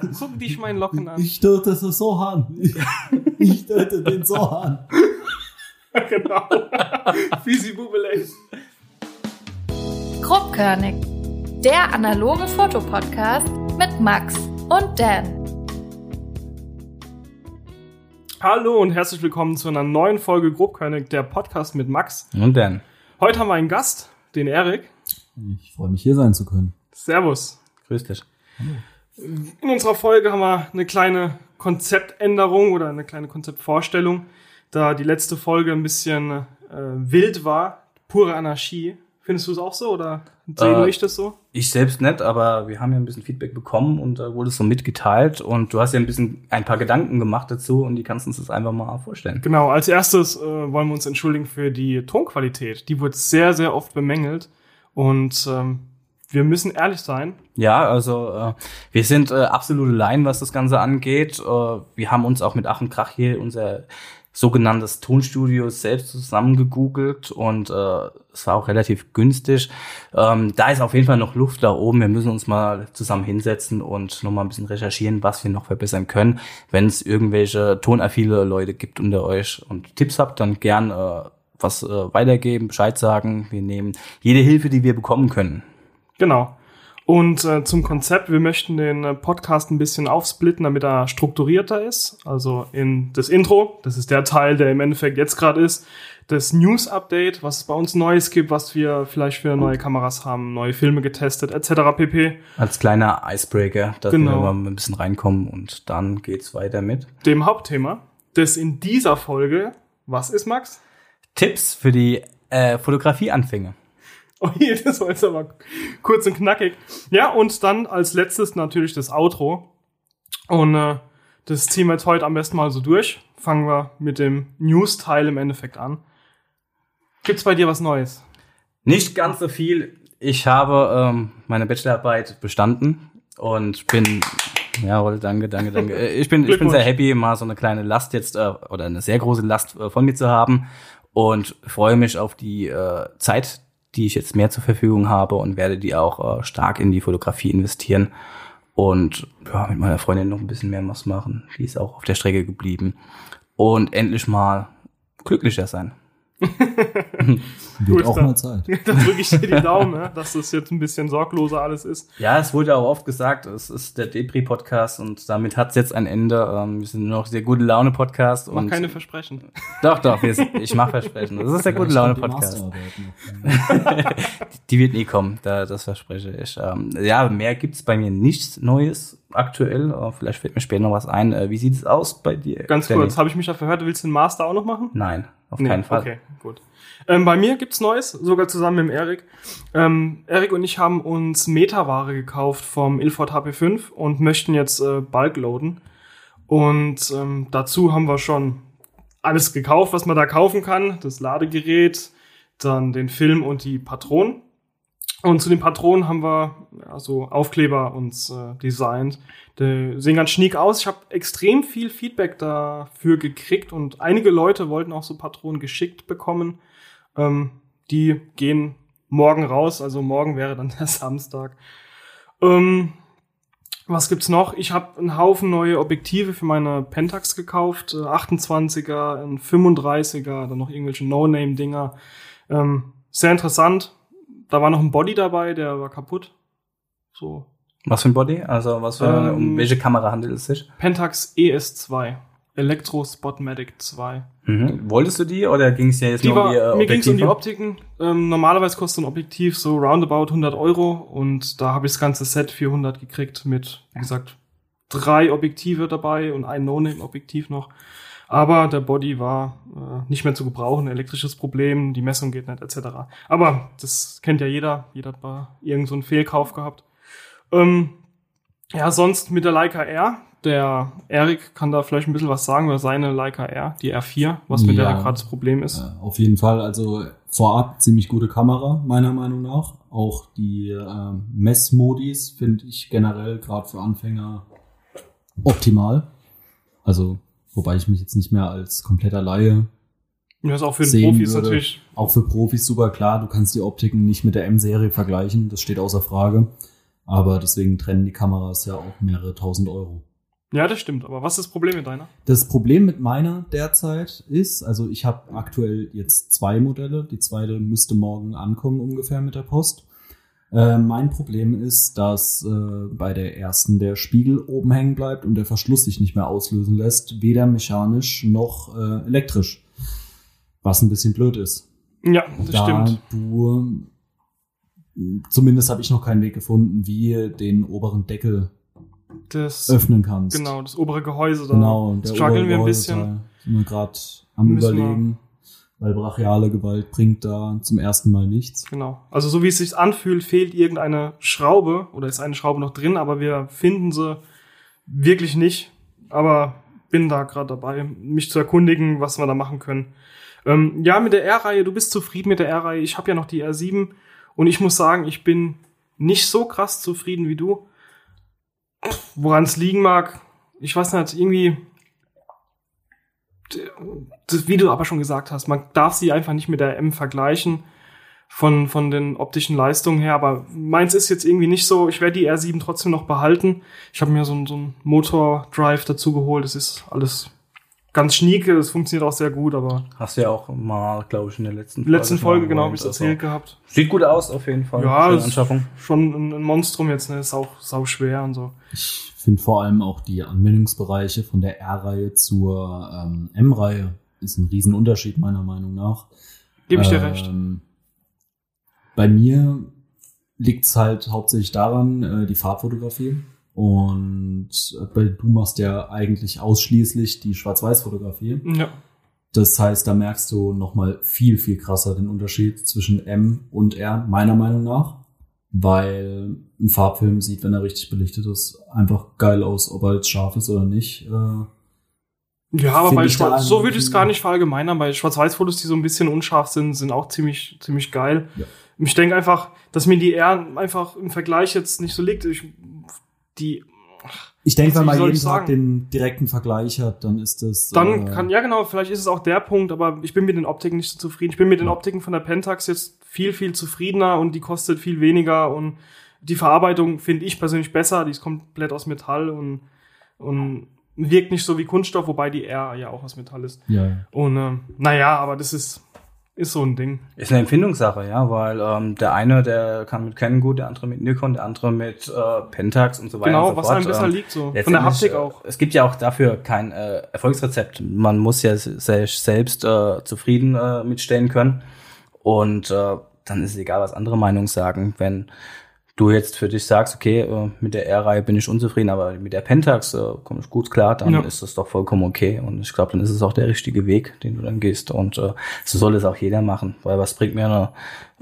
Guck dich meinen Locken an. Ich deute es so an. Ich, deute den so an. genau. Fisi Bubelei. Grobkörnig, der analoge Fotopodcast mit Max und Dan. Hallo und herzlich willkommen zu einer neuen Folge Grobkörnig, der Podcast mit Max. Und Dan. Heute haben wir einen Gast, den Erik. Ich freue mich, hier sein zu können. Servus. Grüß dich. In unserer Folge haben wir eine kleine Konzeptänderung oder eine kleine Konzeptvorstellung, da die letzte Folge ein bisschen äh, wild war, pure Anarchie. Findest du es auch so oder sehen Äh, ich das so? Ich selbst nicht, aber wir haben ja ein bisschen Feedback bekommen und da wurde es so mitgeteilt und du hast ja ein bisschen ein paar Gedanken gemacht dazu und die kannst du uns das einfach mal vorstellen. Genau, als erstes äh, wollen wir uns entschuldigen für die Tonqualität. Die wird sehr, sehr oft bemängelt und ähm, wir müssen ehrlich sein. Ja, also äh, wir sind äh, absolute Laien, was das Ganze angeht. Äh, wir haben uns auch mit Ach Krach hier unser sogenanntes Tonstudio selbst zusammengegoogelt und äh, es war auch relativ günstig. Ähm, da ist auf jeden Fall noch Luft da oben. Wir müssen uns mal zusammen hinsetzen und nochmal ein bisschen recherchieren, was wir noch verbessern können. Wenn es irgendwelche tonaffine Leute gibt unter euch und Tipps habt, dann gern äh, was äh, weitergeben, Bescheid sagen. Wir nehmen jede Hilfe, die wir bekommen können. Genau. Und äh, zum Konzept, wir möchten den äh, Podcast ein bisschen aufsplitten, damit er strukturierter ist. Also in das Intro, das ist der Teil, der im Endeffekt jetzt gerade ist, das News-Update, was es bei uns Neues gibt, was wir vielleicht für neue Kameras haben, neue Filme getestet, etc. pp. Als kleiner Icebreaker, dass Genau. wir mal ein bisschen reinkommen und dann geht's weiter mit Dem Hauptthema, das in dieser Folge, was ist Max? Tipps für die äh, Fotografieanfänger. Oh je, das war jetzt aber kurz und knackig. Ja, und dann als letztes natürlich das Outro. Und äh, das ziehen wir jetzt heute am besten mal so durch. Fangen wir mit dem News-Teil im Endeffekt an. Gibt's bei dir was Neues? Nicht ganz so viel. Ich habe ähm, meine Bachelorarbeit bestanden und bin, jawohl, danke, danke, danke. Äh, Ich bin, ich bin sehr happy, mal so eine kleine Last jetzt äh, oder eine sehr große Last äh, von mir zu haben und freue mich auf die äh, Zeit, die ich jetzt mehr zur Verfügung habe und werde die auch äh, stark in die Fotografie investieren und ja, mit meiner Freundin noch ein bisschen mehr was machen. Die ist auch auf der Strecke geblieben und endlich mal glücklicher sein. Wird Gut, auch dann- mal Zeit. da drücke ich dir die Daumen, ja, dass das jetzt ein bisschen sorgloser alles ist. Ja, es wurde auch oft gesagt, es ist der Depri-Podcast und damit hat's jetzt ein Ende. Ähm, wir sind noch sehr gute Laune-Podcast. Mach und keine Versprechen. Doch, doch, wir ich mache Versprechen. Das ist der gute kommt die Laune-Podcast. Die wird nie kommen, da, das verspreche ich. Ähm, ja, mehr gibt's bei mir nichts Neues aktuell. Äh, vielleicht fällt mir später noch was ein. Äh, wie sieht es aus bei dir? Ganz Danny? kurz, habe ich mich gehört, du willst den Master auch noch machen? Nein, auf Nee, keinen Fall. Okay, gut. Ähm, bei mir gibt's Neues, sogar zusammen mit Erik. Ähm, Erik und ich haben uns Metaware gekauft vom Ilford HP5 und möchten jetzt äh, Bulk loaden. Und ähm, dazu haben wir schon alles gekauft, was man da kaufen kann. Das Ladegerät, dann den Film und die Patronen. Und zu den Patronen haben wir ja, so Aufkleber uns äh, designt. Die sehen ganz schniek aus. Ich habe extrem viel Feedback dafür gekriegt und einige Leute wollten auch so Patronen geschickt bekommen. Ähm, die gehen morgen raus, also morgen wäre dann der Samstag. Ähm, was gibt's noch? Ich habe einen Haufen neue Objektive für meine Pentax gekauft. Äh, 28er, ein 35er, dann noch irgendwelche No-Name-Dinger. Ähm, sehr interessant. Da war noch ein Body dabei, der war kaputt. So. Was für ein Body? Also was für Ähm, um welche Kamera handelt es sich? Pentax ES2. Electro Spotmatic 2. Mhm. Wolltest du die oder ging es ja jetzt Die nur war, um die äh, mir ging es um die? Optiken. Ähm, normalerweise kostet ein Objektiv so roundabout 100 Euro und da habe ich das ganze Set 400 gekriegt mit, wie gesagt, drei Objektive dabei und ein No-Name-Objektiv noch. Aber der Body war äh, nicht mehr zu gebrauchen, elektrisches Problem, die Messung geht nicht, etc. Aber das kennt ja jeder, jeder hat mal irgend so einen Fehlkauf gehabt. Ähm, ja, sonst mit der Leica R. Der Erik kann da vielleicht ein bisschen was sagen über seine Leica R, die R4, was mit der Ja. gerade das Problem ist. Äh, Auf jeden Fall, also vorab ziemlich gute Kamera, meiner Meinung nach. Auch die äh, Messmodis finde ich generell gerade für Anfänger optimal. Also, wobei ich mich jetzt nicht mehr als kompletter Laie Ja, ist auch für den Profis würde. natürlich. Auch für Profis super klar, du kannst die Optiken nicht mit der M-Serie vergleichen, das steht außer Frage. Aber deswegen trennen die Kameras ja auch mehrere tausend Euro. Ja, das stimmt. Aber was ist das Problem mit deiner? Das Problem mit meiner derzeit ist, also ich habe aktuell jetzt zwei Modelle. Die zweite müsste morgen ankommen ungefähr mit der Post. Äh, mein Problem ist, dass äh, bei der ersten der Spiegel oben hängen bleibt und der Verschluss sich nicht mehr auslösen lässt, weder mechanisch noch äh, elektrisch. Was ein bisschen blöd ist. Ja, das da stimmt. du zumindest habe ich noch keinen Weg gefunden, wie den oberen Deckel Das, öffnen kannst. genau, das obere Gehäuse da. Genau, der strugglen wir ein bisschen. Sind wir gerade am Müssen überlegen, weil brachiale Gewalt bringt da zum ersten Mal nichts. Genau. Also so wie es sich anfühlt, fehlt irgendeine Schraube oder ist eine Schraube noch drin, aber wir finden sie wirklich nicht. Aber bin da gerade dabei, mich zu erkundigen, was wir da machen können. Ähm, ja, mit der R-Reihe, du bist zufrieden mit der R-Reihe. Ich habe ja noch die R7 und ich muss sagen, ich bin nicht so krass zufrieden wie du. Woran es liegen mag, ich weiß nicht, irgendwie wie du aber schon gesagt hast, man darf sie einfach nicht mit der M vergleichen von, von den optischen Leistungen her, aber meins ist jetzt irgendwie nicht so. Ich werde die R7 trotzdem noch behalten. Ich habe mir so, so einen Motor-Drive dazu geholt. Das ist alles ganz schnieke, es funktioniert auch sehr gut, aber Hast du ja auch mal, glaube ich, in der letzten der letzten Folge, genau, habe ich erzählt gehabt. Also, sieht gut aus, auf jeden Fall. Ja, das Anschaffung. ist schon ein, Monstrum jetzt, ne? Ist auch sau schwer und so. Ich finde vor allem auch die Anwendungsbereiche von der R-Reihe zur ähm, M-Reihe ist ein Riesenunterschied meiner Meinung nach. Gebe ich dir recht. Ähm, Bei mir liegt es halt hauptsächlich daran, äh, die Farbfotografie. Und äh, du machst ja eigentlich ausschließlich die Schwarz-Weiß-Fotografie. Ja. Das heißt, da merkst du nochmal viel, viel krasser den Unterschied zwischen M und R, meiner Meinung nach. Weil ein Farbfilm sieht, wenn er richtig belichtet ist, einfach geil aus, ob er jetzt scharf ist oder nicht. Äh, Ja, aber bei Schwarz, so würde ich es gar nicht verallgemeinern. Bei Schwarz-Weiß-Fotos, die so ein bisschen unscharf sind, sind auch ziemlich, ziemlich geil. Ja. Ich denke einfach, dass mir die R einfach im Vergleich jetzt nicht so liegt. Ich, die, ich denke, wenn man jeden Tag den direkten Vergleich hat, dann ist das. dann äh, kann, ja genau, vielleicht ist es auch der Punkt, aber ich bin mit den Optiken nicht so zufrieden. Ich bin mit den. Optiken von der Pentax jetzt viel, viel zufriedener und die kostet viel weniger und die Verarbeitung finde ich persönlich besser. Die ist komplett aus Metall und, und wirkt nicht so wie Kunststoff, wobei die R ja auch aus Metall ist. Ja, ja. Und äh, naja, aber das ist, ist so ein Ding. Ist eine Empfindungssache, ja, weil ähm, der eine, der kann mit Canon gut, der andere mit Nikon, der andere mit äh, Pentax und so weiter. Genau, und so was fort. einem besser Ähm, liegt, so. Von der Haptik äh, auch. Es gibt ja auch dafür kein äh, Erfolgsrezept. Man muss ja sich selbst äh, zufrieden äh, mitstellen können. Und äh, dann ist es egal, was andere Meinungen sagen. Wenn du jetzt für dich sagst, okay, äh, mit der R-Reihe bin ich unzufrieden, aber mit der Pentax äh, komme ich gut klar, dann Ja. ist das doch vollkommen okay. Und ich glaube, dann ist es auch der richtige Weg, den du dann gehst. Und äh, so soll es auch jeder machen. Weil was bringt mir eine,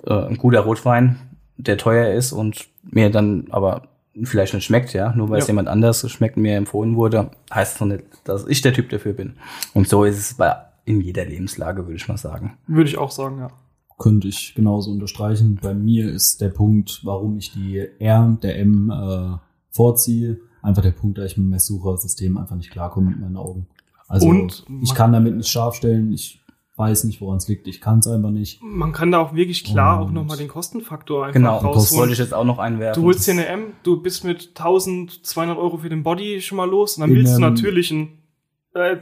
äh, ein guter Rotwein, der teuer ist und mir dann aber vielleicht nicht schmeckt, ja. Nur weil es Ja. jemand anders schmeckt, mir empfohlen wurde, heißt es noch nicht, dass ich der Typ dafür bin. Und so ist es bei in jeder Lebenslage, würde ich mal sagen. Würde ich auch sagen, ja. Könnte ich genauso unterstreichen. Bei mir ist der Punkt, warum ich die R der M äh, vorziehe, einfach der Punkt, da ich mit dem Messsuchersystem einfach nicht klarkomme mit meinen Augen. Also Und ich kann damit nicht scharf stellen, ich weiß nicht, woran es liegt, ich kann es einfach nicht. Man kann da auch wirklich klar auch Und- nochmal den Kostenfaktor einfach Genau, das rausholen. wollte ich jetzt auch noch einwerfen. Du holst dir eine M, du bist mit 1200 Euro für den Body schon mal los und dann In willst du natürlich ein, äh,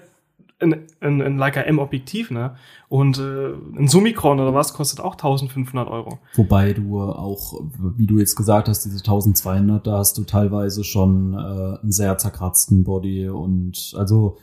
ein, ein, ein Leica M Objektiv, ne? Und äh, ein Summicron oder was kostet auch 1500 Euro. Wobei du auch, wie du jetzt gesagt hast, diese 1200, da hast du teilweise schon äh, einen sehr zerkratzten Body und also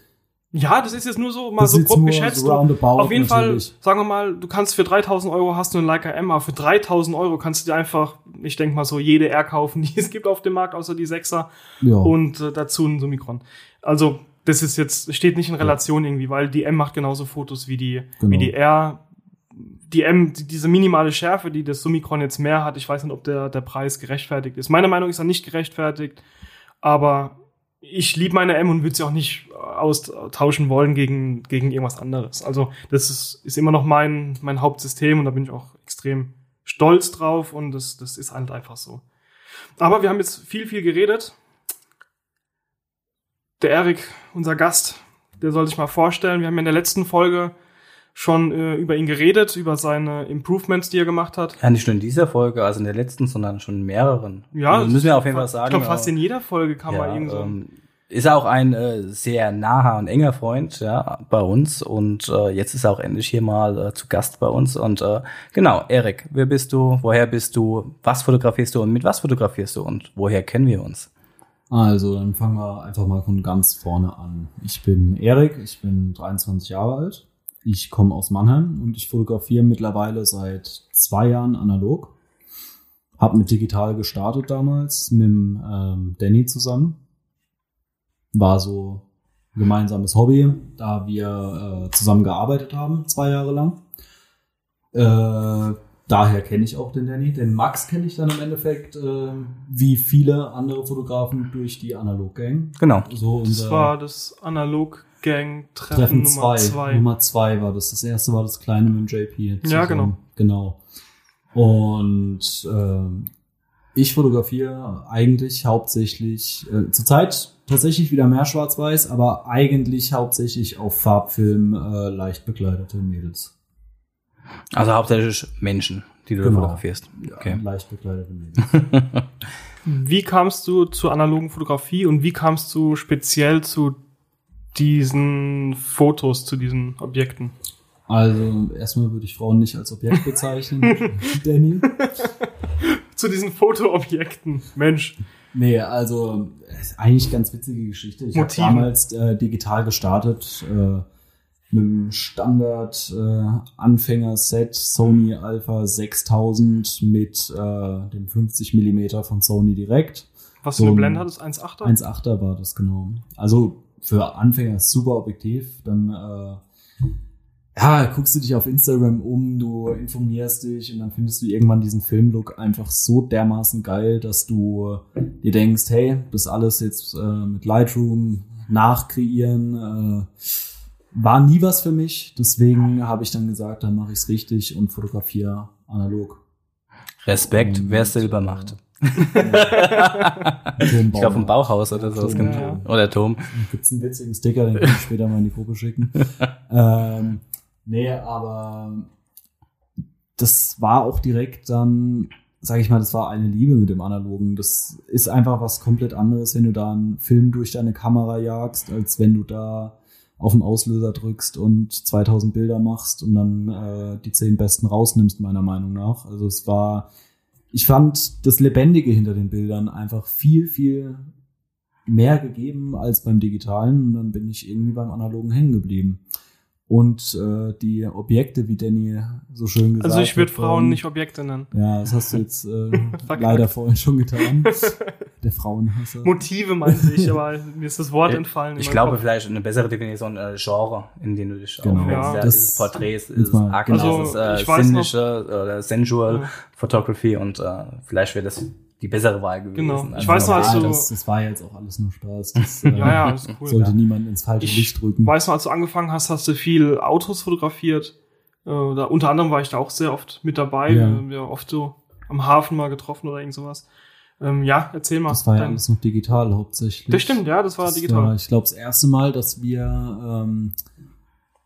Ja, das ist jetzt nur so mal Das so grob geschätzt. so Auf jeden natürlich. Fall, sagen wir mal, du kannst für 3000 Euro hast du einen Leica M, aber für 3000 Euro kannst du dir einfach, ich denke mal so, jede R kaufen, die es gibt auf dem Markt, außer die 6er. ja. und äh, dazu ein Summicron. Also, das ist jetzt, steht nicht in Relation irgendwie, weil die M macht genauso Fotos wie die, Genau. wie die R. Die M, die, diese minimale Schärfe, die das Summicron jetzt mehr hat, ich weiß nicht, ob der, der Preis gerechtfertigt ist. Meiner Meinung nach ist er nicht gerechtfertigt, aber ich liebe meine M und würde sie auch nicht austauschen wollen gegen, gegen irgendwas anderes. Also, das ist, ist immer noch mein, mein Hauptsystem und da bin ich auch extrem stolz drauf und das, das ist halt einfach so. Aber wir haben jetzt viel, viel geredet der Erik, unser Gast, der soll sich mal vorstellen. Wir haben ja in der letzten Folge schon äh, über ihn geredet, über seine Improvements, die er gemacht hat. Ja, nicht nur in dieser Folge, also in der letzten, sondern schon in mehreren. Ja, also müssen wir auf jeden Fall Ich sagen. glaube, fast in jeder Folge kann man ja, irgend so. ähm, ist auch ein äh, sehr naher und enger Freund ja, bei uns und äh, jetzt ist er auch endlich hier mal äh, zu Gast bei uns und äh, genau, Erik, wer bist du, woher bist du, was fotografierst du und mit was fotografierst du und woher kennen wir uns? Also, dann fangen wir einfach mal von ganz vorne an. Ich bin Erik, ich bin 23 Jahre alt. Ich komme aus Mannheim und ich fotografiere mittlerweile seit zwei Jahren analog. Hab mit digital gestartet damals mit ähm, Danny zusammen. War so ein gemeinsames Hobby, da wir äh, zusammen gearbeitet haben, zwei Jahre lang. Äh, daher kenne ich auch den Danny. Den Max kenne ich dann im Endeffekt, äh, wie viele andere Fotografen durch die Analog-Gang. Genau. So Das unser war das Analog-Gang-Treffen Treffen Nummer 2. zwei. Nummer 2 war das. Das erste war das kleine mit dem JP. Ja, genau. Genau. Und ähm, ich fotografiere eigentlich hauptsächlich, äh, zurzeit tatsächlich wieder mehr schwarz-weiß, aber eigentlich hauptsächlich auf Farbfilm äh, leicht bekleidete Mädels. Also hauptsächlich Menschen, die du Genau. fotografierst. Ja, Okay. leicht bekleidete Mädels. Wie kamst du zur analogen Fotografie und wie kamst du speziell zu diesen Fotos, zu diesen Objekten? Also erstmal würde ich Frauen nicht als Objekt bezeichnen, Danny. Zu diesen Fotoobjekten. Mensch. Nee, also ist eigentlich ganz witzige Geschichte. Ich habe damals äh, digital gestartet äh, mit dem Standard äh, Anfänger-Set Sony Alpha 6000 mit äh, dem 50 Millimeter von Sony direkt. Was So für eine ein Blende hat es? 1,8er? 1,8er war das genau. Also für Anfänger super Objektiv. Dann äh, ja, guckst du dich auf Instagram um, du informierst dich und dann findest du irgendwann diesen Filmlook einfach so dermaßen geil, dass du dir denkst, hey, das alles jetzt äh, mit Lightroom nachkreieren äh, war nie was für mich. Deswegen habe ich dann gesagt, dann mache ich es richtig und fotografiere analog. Respekt, Und, wer Silber macht. Ich glaube vom Bauhaus oder so. Tom, ja. Oder Tom. Gibt's einen witzigen Sticker, den kann ich später mal in die Gruppe schicken. ähm, nee, aber das war auch direkt dann, sag ich mal, das war eine Liebe mit dem Analogen. Das ist einfach was komplett anderes, wenn du da einen Film durch deine Kamera jagst, als wenn du da auf den Auslöser drückst und 2000 Bilder machst und dann äh, die zehn besten rausnimmst, meiner Meinung nach. Also es war, ich fand das Lebendige hinter den Bildern einfach viel, viel mehr gegeben als beim Digitalen und dann bin ich irgendwie beim Analogen hängen geblieben. Und äh, die Objekte, wie Danny so schön gesagt Also ich würde hat, Frauen nicht Objekte nennen. Ja, das hast du jetzt äh, leider vorhin schon getan. Der Frauenhasser. Motive meinte ich, aber mir ist das Wort entfallen. Ich glaube, Kopf. vielleicht eine bessere Definition äh, Genre, in dem du dich Genau. aufhältst. Ja. Ja, Das- ist Porträts, ist Archiv, Also, ist äh, sinnliche oder sensual Ja. Photography und äh, vielleicht wäre das die bessere Wahl gewesen. Genau. Ich Einfach weiß noch, als du- das, das war jetzt auch alles nur Spaß. Das, äh, Ja, ja, ist cool. sollte ja. niemand ins falsche Ich Licht drücken. Weißt du, als du angefangen hast, hast du viel Autos fotografiert. Äh, da, unter anderem war ich da auch sehr oft mit dabei. Ja. Wir haben oft so am Hafen mal getroffen oder irgend sowas. Ähm, ja, erzähl mal. Das war ja alles noch digital hauptsächlich. das stimmt, ja, das war Das digital. War, ich glaube, das erste Mal, dass wir ähm,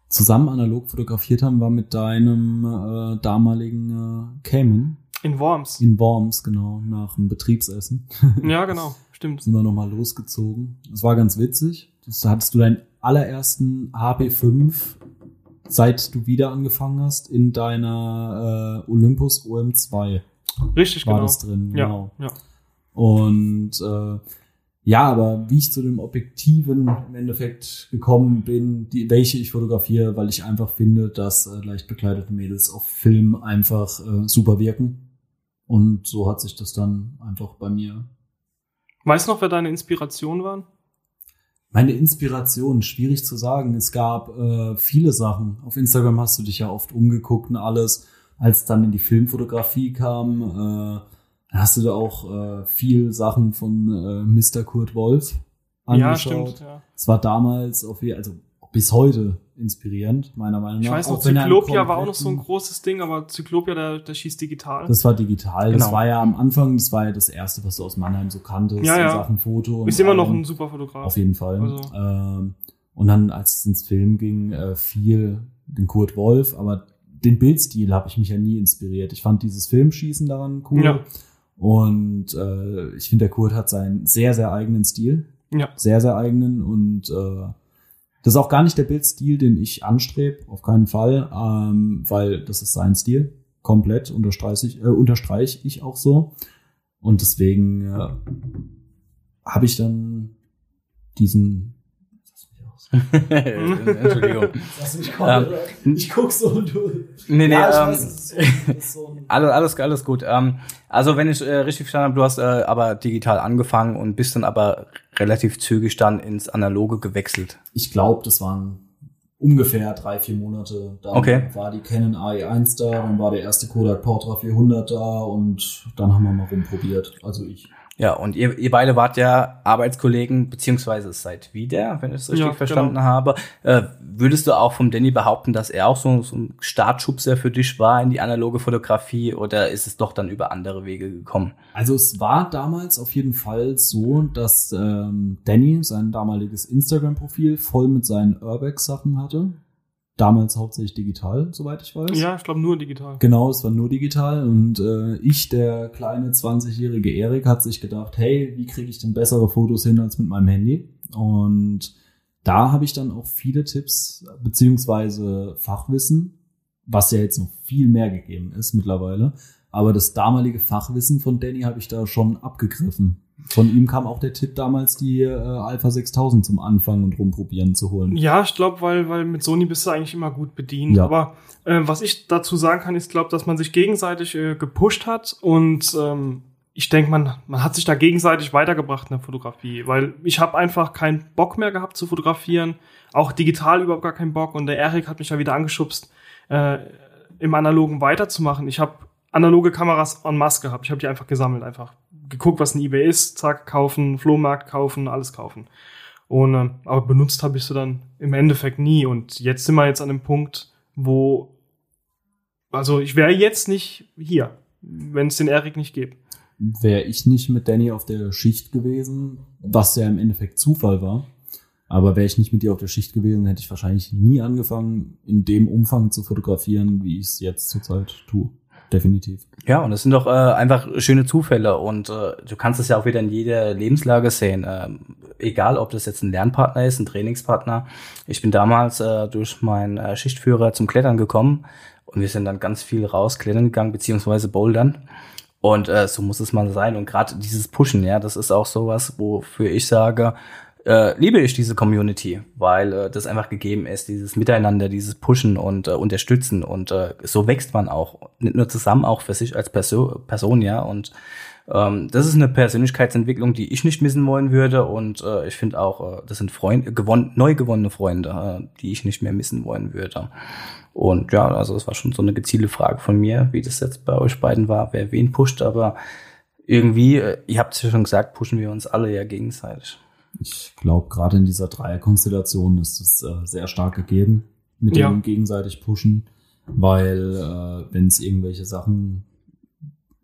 zusammen analog fotografiert haben, war mit deinem äh, damaligen äh, Cayman In Worms. in Worms, genau, nach dem Betriebsessen. ja, genau, stimmt. sind wir nochmal losgezogen. Das war ganz witzig. Das da hattest du deinen allerersten HP5, seit du wieder angefangen hast, in deiner äh, Olympus OM2 Richtig, war genau. das drin. Ja, Genau. ja. Und äh, ja, aber wie ich zu dem Objektiven im Endeffekt gekommen bin, die, welche ich fotografiere, weil ich einfach finde, dass äh, leicht bekleidete Mädels auf Film einfach äh, super wirken. Und so hat sich das dann einfach bei mir Weißt du noch, wer deine Inspiration waren? Meine Inspiration, schwierig zu sagen. Es gab äh, viele Sachen. Auf Instagram hast du dich ja oft umgeguckt und alles. Als dann in die Filmfotografie kam, äh, hast du da auch äh, viel Sachen von äh, Mr. Kurt Wolf Ja, angeschaut. stimmt. Ja. Es war damals auf also bis heute inspirierend, meiner Meinung nach. Ich weiß noch, Zyklopia war auch noch so ein großes Ding, aber Zyklopia, der, der schießt digital. Das war digital. Das Genau. war ja am Anfang, das war ja das erste, was du aus Mannheim so kanntest Ja, ja. in Sachen Foto. ist immer noch allem. ein super Fotograf. Auf jeden Fall. Also- Ähm, und dann, als es ins Film ging, äh, viel den Kurt Wolf, aber den Bildstil habe ich mich ja nie inspiriert. Ich fand dieses Filmschießen daran cool. Ja. Und äh, ich finde, der Kurt hat seinen sehr, sehr eigenen Stil. Ja. Sehr, sehr eigenen. Und äh, das ist auch gar nicht der Bildstil, den ich anstrebe, auf keinen Fall, ähm, weil das ist sein Stil. Komplett unterstreiche ich, äh, unterstreich ich auch so. Und deswegen äh, habe ich dann diesen. Entschuldigung. Lass mich Ähm, ich guck so und du. Nee, nee, Ja, ich ähm, weiß, ist so, ist alles, alles, alles gut. Ähm, also wenn ich äh, richtig verstanden habe, du hast äh, aber digital angefangen und bist dann aber relativ zügig dann ins Analoge gewechselt. ich glaube, das waren ungefähr drei, vier Monate. Dann Okay. war die Canon AE1 da, dann war der erste Kodak Portra 400 da und dann haben wir mal rumprobiert. Also ich. Ja, und ihr, ihr beide wart ja Arbeitskollegen, beziehungsweise seid wieder, wenn ich es richtig Ja, verstanden genau. habe. Äh, würdest du auch vom Danny behaupten, dass er auch so, so ein Startschubser für dich war in die analoge Fotografie oder ist es doch dann über andere Wege gekommen? Also es war damals auf jeden Fall so, dass ähm, Danny sein damaliges Instagram-Profil voll mit seinen Urbex-Sachen hatte. Damals hauptsächlich digital, soweit ich weiß. Ja, ich glaube nur digital. Genau, es war nur digital und äh, ich, der kleine 20-jährige Erik, hat sich gedacht, hey, wie kriege ich denn bessere Fotos hin als mit meinem Handy? Und da habe ich dann auch viele Tipps beziehungsweise Fachwissen, was ja jetzt noch viel mehr gegeben ist mittlerweile. Aber das damalige Fachwissen von Danny habe ich da schon abgegriffen. Von ihm kam auch der Tipp damals, die äh, Alpha 6000 zum Anfangen und rumprobieren zu holen. Ja, ich glaube, weil, weil mit Sony bist du eigentlich immer gut bedient. Ja. Aber äh, was ich dazu sagen kann, ist, glaube dass man sich gegenseitig äh, gepusht hat und ähm, ich denke, man, man hat sich da gegenseitig weitergebracht in der Fotografie, weil ich habe einfach keinen Bock mehr gehabt zu fotografieren, auch digital überhaupt gar keinen Bock und der Erik hat mich ja wieder angeschubst, äh, im Analogen weiterzumachen. Ich habe analoge Kameras en masse gehabt, ich habe die einfach gesammelt, einfach geguckt, was ein eBay ist, zack, kaufen, Flohmarkt kaufen, alles kaufen. Und, äh, aber benutzt habe ich sie dann im Endeffekt nie. Und jetzt sind wir jetzt an dem Punkt, wo, also ich wäre jetzt nicht hier, wenn es den Erik nicht gäbe. wäre ich nicht mit Danny auf der Schicht gewesen, was ja im Endeffekt Zufall war. Aber wäre ich nicht mit dir auf der Schicht gewesen, hätte ich wahrscheinlich nie angefangen, in dem Umfang zu fotografieren, wie ich es jetzt zurzeit tue. Definitiv. Ja, und das sind doch äh, einfach schöne Zufälle und äh, du kannst es ja auch wieder in jeder Lebenslage sehen. Ähm, egal, ob das jetzt ein Lernpartner ist, ein Trainingspartner. Ich bin damals äh, durch meinen äh, Schichtführer zum Klettern gekommen und wir sind dann ganz viel raus klettern gegangen, beziehungsweise bouldern. Und äh, so muss es mal sein. Und gerade dieses Pushen, ja, das ist auch sowas, wofür ich sage, äh, liebe ich diese Community, weil äh, das einfach gegeben ist, dieses Miteinander, dieses Pushen und äh, Unterstützen und äh, so wächst man auch, nicht nur zusammen, auch für sich als Perso Person, ja, und ähm, das ist eine Persönlichkeitsentwicklung, die ich nicht missen wollen würde und äh, ich finde auch, äh, das sind Freunde, gewon neu gewonnene Freunde, äh, die ich nicht mehr missen wollen würde. Und ja, also es war schon so eine gezielte Frage von mir, wie das jetzt bei euch beiden war, wer wen pusht, aber irgendwie, äh, ihr habt es ja schon gesagt, pushen wir uns alle ja gegenseitig. Ich glaube, gerade in dieser Dreierkonstellation ist es äh, sehr stark gegeben mit Ja. dem gegenseitig pushen, weil äh, wenn es irgendwelche Sachen,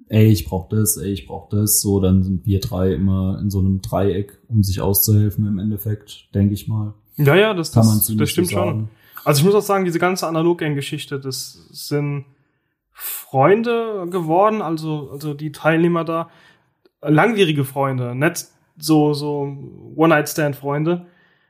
ey, ich brauch das, ey, ich brauch das, so, dann sind wir drei immer in so einem Dreieck, um sich auszuhelfen im Endeffekt, denke ich mal. Ja, ja, das, Kann man das, das stimmt so schon. Also ich muss auch sagen, diese ganze Analog-Gang-Geschichte, das sind Freunde geworden, also, also die Teilnehmer da, langwierige Freunde, nicht so, so One-Night-Stand-Freunde.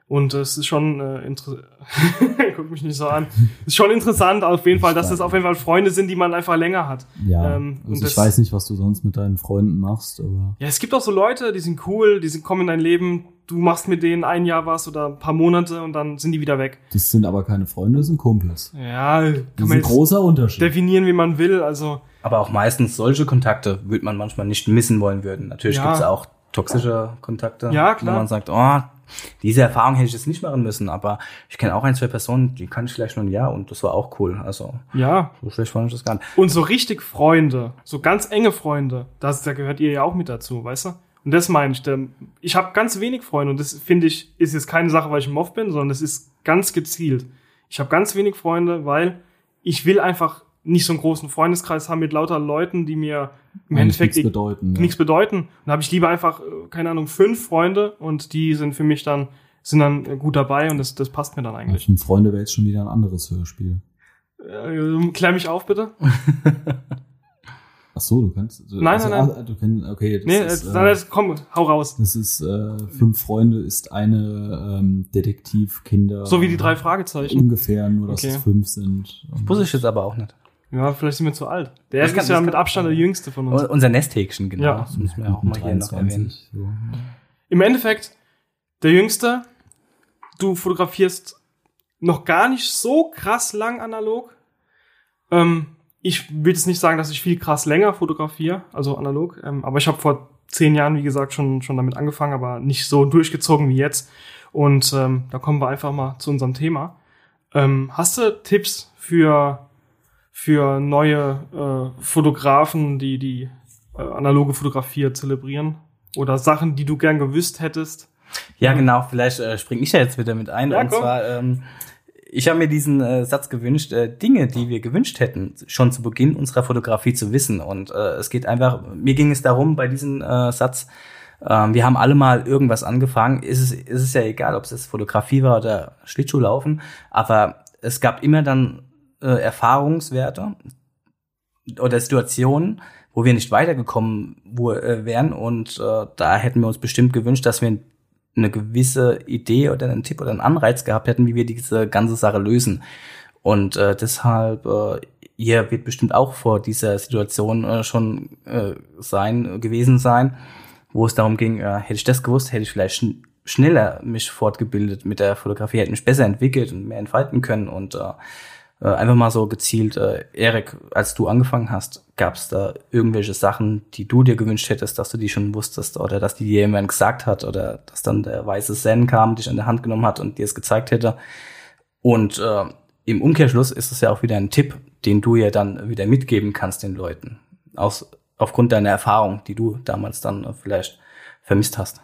Und es ist schon äh, interessant. Guck mich nicht so an. ist schon interessant auf jeden Fall, dass das auf jeden Fall Freunde sind, die man einfach länger hat. Ja, Ähm, und also ich weiß nicht, was du sonst mit deinen Freunden machst, aber Ja, es gibt auch so Leute, die sind cool, die sind, kommen in dein Leben, du machst mit denen ein Jahr was oder ein paar Monate und dann sind die wieder weg. das sind aber keine Freunde, das sind Kumpels. Ja, Das kann ist man ein großer Unterschied. definieren, wie man will. Also Aber auch meistens solche Kontakte würde man manchmal nicht missen wollen würden. Natürlich Ja. gibt's gibt es auch toxische Kontakte, Ja, klar. wo man sagt, oh, diese Erfahrung hätte ich jetzt nicht machen müssen, aber ich kenne auch ein, zwei Personen, die kann ich vielleicht nur ein Jahr und das war auch cool. Also ja, so schlecht fand ich das gar nicht. Und so richtig Freunde, so ganz enge Freunde, das, da gehört ihr ja auch mit dazu, weißt du? Und das meine ich. Ich habe ganz wenig Freunde und das finde ich, ist jetzt keine Sache, weil ich im Off bin, sondern das ist ganz gezielt. Ich habe ganz wenig Freunde, weil ich will einfach nicht so einen großen Freundeskreis haben mit lauter Leuten, die mir im Eigentlich Endeffekt nichts bedeuten. ja. nichts bedeuten. Dann habe ich lieber einfach, äh, keine Ahnung, fünf Freunde und die sind für mich dann sind dann äh, gut dabei und das, das passt mir dann eigentlich. Fünf Freunde wäre jetzt schon wieder ein anderes Hörspiel. Äh, klär mich auf, bitte. Ach so, du kannst. Du, Nein, nein, nein. ah, Du kannst, okay, das Nee, ist, äh, äh, nein, komm, hau raus. das ist äh, Fünf Freunde ist eine ähm, Detektivkinder. So wie die drei Fragezeichen. Ungefähr, nur dass Okay. es fünf sind. Wusste ich jetzt aber auch nicht. Ja, vielleicht sind wir zu alt. Der Das Erik kann- ist ja mit Abstand der jüngste von uns. Un- Unser Nesthäkchen, genau. Ja. Das müssen wir auch mal hier noch erwähnen. So. Im Endeffekt, der Jüngste, du fotografierst noch gar nicht so krass lang analog. Ähm, ich will jetzt nicht sagen, dass ich viel krass länger fotografiere, also analog, ähm, aber ich habe vor zehn Jahren, wie gesagt, schon, schon damit angefangen, aber nicht so durchgezogen wie jetzt. Und ähm, da kommen wir einfach mal zu unserem Thema. Ähm, hast du Tipps für, für neue äh, Fotografen, die die äh, analoge Fotografie zelebrieren? Oder Sachen, die du gern gewusst hättest? Ja, genau, vielleicht äh, springe ich ja jetzt wieder mit ein. Ja, und komm. zwar, ähm, ich habe mir diesen äh, Satz gewünscht, äh, Dinge, die wir gewünscht hätten, schon zu Beginn unserer Fotografie zu wissen. Und äh, es geht einfach, mir ging es darum, bei diesem äh, Satz, ähm, wir haben alle mal irgendwas angefangen. Ist es, ist es ja egal, ob es jetzt Fotografie war oder Schlittschuhlaufen, aber es gab immer dann äh, Erfahrungswerte oder Situationen, wo wir nicht weitergekommen wo, äh, wären. Und äh, da hätten wir uns bestimmt gewünscht, dass wir eine gewisse Idee oder einen Tipp oder einen Anreiz gehabt hätten, wie wir diese ganze Sache lösen. Und äh, deshalb, äh, ihr wird bestimmt auch vor dieser Situation äh, schon äh, sein, gewesen sein, wo es darum ging, äh, hätte ich das gewusst, hätte ich vielleicht schn schneller mich fortgebildet mit der Fotografie, hätte mich besser entwickelt und mehr entfalten können und äh, äh, einfach mal so gezielt, äh, Erik, als du angefangen hast, gab es da irgendwelche Sachen, die du dir gewünscht hättest, dass du die schon wusstest oder dass die dir jemand gesagt hat oder dass dann der weiße Zen kam, dich an der Hand genommen hat und dir es gezeigt hätte. Und äh, im Umkehrschluss ist es ja auch wieder ein Tipp, den du ja dann wieder mitgeben kannst den Leuten. Aus, aufgrund deiner Erfahrung, die du damals dann äh, vielleicht vermisst hast.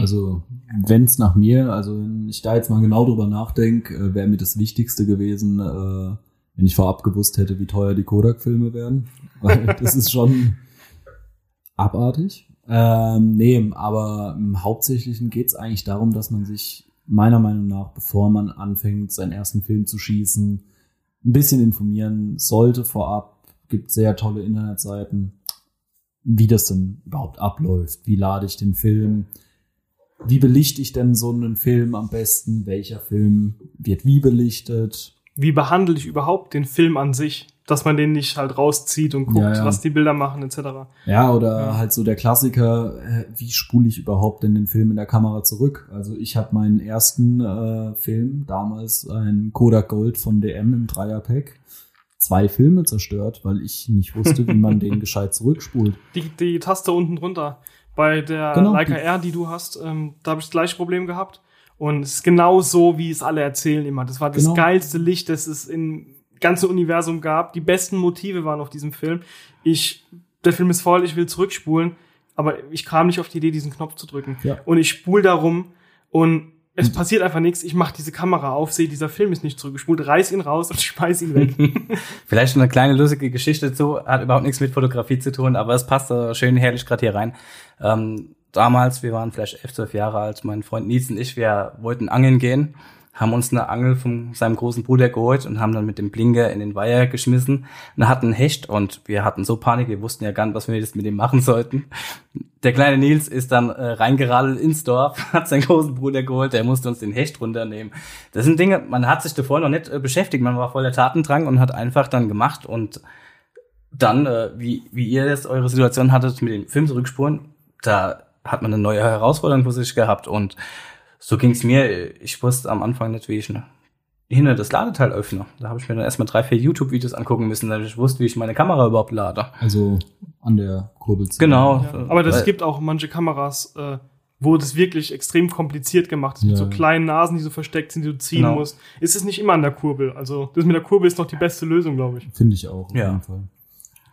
Also, wenn es nach mir, also wenn ich da jetzt mal genau drüber nachdenke, äh, wäre mir das Wichtigste gewesen, äh, wenn ich vorab gewusst hätte, wie teuer die Kodak-Filme werden. Weil das ist schon abartig. Ähm, nee, aber im Hauptsächlichen geht es eigentlich darum, dass man sich meiner Meinung nach, bevor man anfängt, seinen ersten Film zu schießen, ein bisschen informieren sollte vorab. Gibt sehr tolle Internetseiten, wie das denn überhaupt abläuft. Wie lade ich den Film? Wie belichte ich denn so einen Film am besten? Welcher Film wird wie belichtet? Wie behandle ich überhaupt den Film an sich? Dass man den nicht halt rauszieht und guckt, Ja, ja. was die Bilder machen, etc. Ja, oder Ja. halt so der Klassiker, äh, wie spule ich überhaupt denn den Film in der Kamera zurück? Also ich habe meinen ersten äh, Film, damals ein Kodak Gold von DM im Dreierpack, zwei Filme zerstört, weil ich nicht wusste, wie man den gescheit zurückspult. Die, die Taste unten drunter. Bei der Genau, Leica die- R, die du hast, ähm, da habe ich das gleiche Problem gehabt. Und es ist genau so, wie es alle erzählen immer. Das war das Genau. geilste Licht, das es im ganzen Universum gab. Die besten Motive waren auf diesem Film. Ich, der Film ist voll, ich will zurückspulen, aber ich kam nicht auf die Idee, diesen Knopf zu drücken. Ja. Und ich spule darum und es passiert einfach nichts. Ich mache diese Kamera auf, sehe, dieser Film ist nicht zurückgespult, reiß ihn raus und schmeiß ihn weg. Vielleicht eine kleine lustige Geschichte dazu, hat überhaupt nichts mit Fotografie zu tun, aber es passt äh, schön herrlich gerade hier rein. Ähm, damals, wir waren vielleicht elf, zwölf Jahre alt, mein Freund Nils und ich, wir wollten angeln gehen, haben uns eine Angel von seinem großen Bruder geholt und haben dann mit dem Blinker in den Weiher geschmissen und hatten Hecht und wir hatten so Panik, wir wussten ja gar nicht, was wir jetzt mit dem machen sollten. Der kleine Nils ist dann äh, reingeradelt ins Dorf, hat seinen großen Bruder geholt, der musste uns den Hecht runternehmen. Das sind Dinge, man hat sich davor noch nicht äh, beschäftigt, man war voller Tatendrang und hat einfach dann gemacht und dann, äh, wie, wie ihr jetzt eure Situation hattet mit den Film zurückspuren, da hat man eine neue Herausforderung für sich gehabt und so ging's mir. Ich wusste am Anfang nicht, wie ich ne, hinter das Ladeteil öffne. Da habe ich mir dann erstmal drei, vier YouTube-Videos angucken müssen, damit ich wusste, wie ich meine Kamera überhaupt lade. Also an der Kurbelzelle. Genau. Ja, aber das Weil- gibt auch manche Kameras, äh, wo das wirklich extrem kompliziert gemacht ist, mit Ja. so kleinen Nasen, die so versteckt sind, die du ziehen Genau. musst. Ist es nicht immer an der Kurbel. Also das mit der Kurbel ist noch die beste Lösung, glaube ich. Finde ich auch, auf Ja. jeden Fall.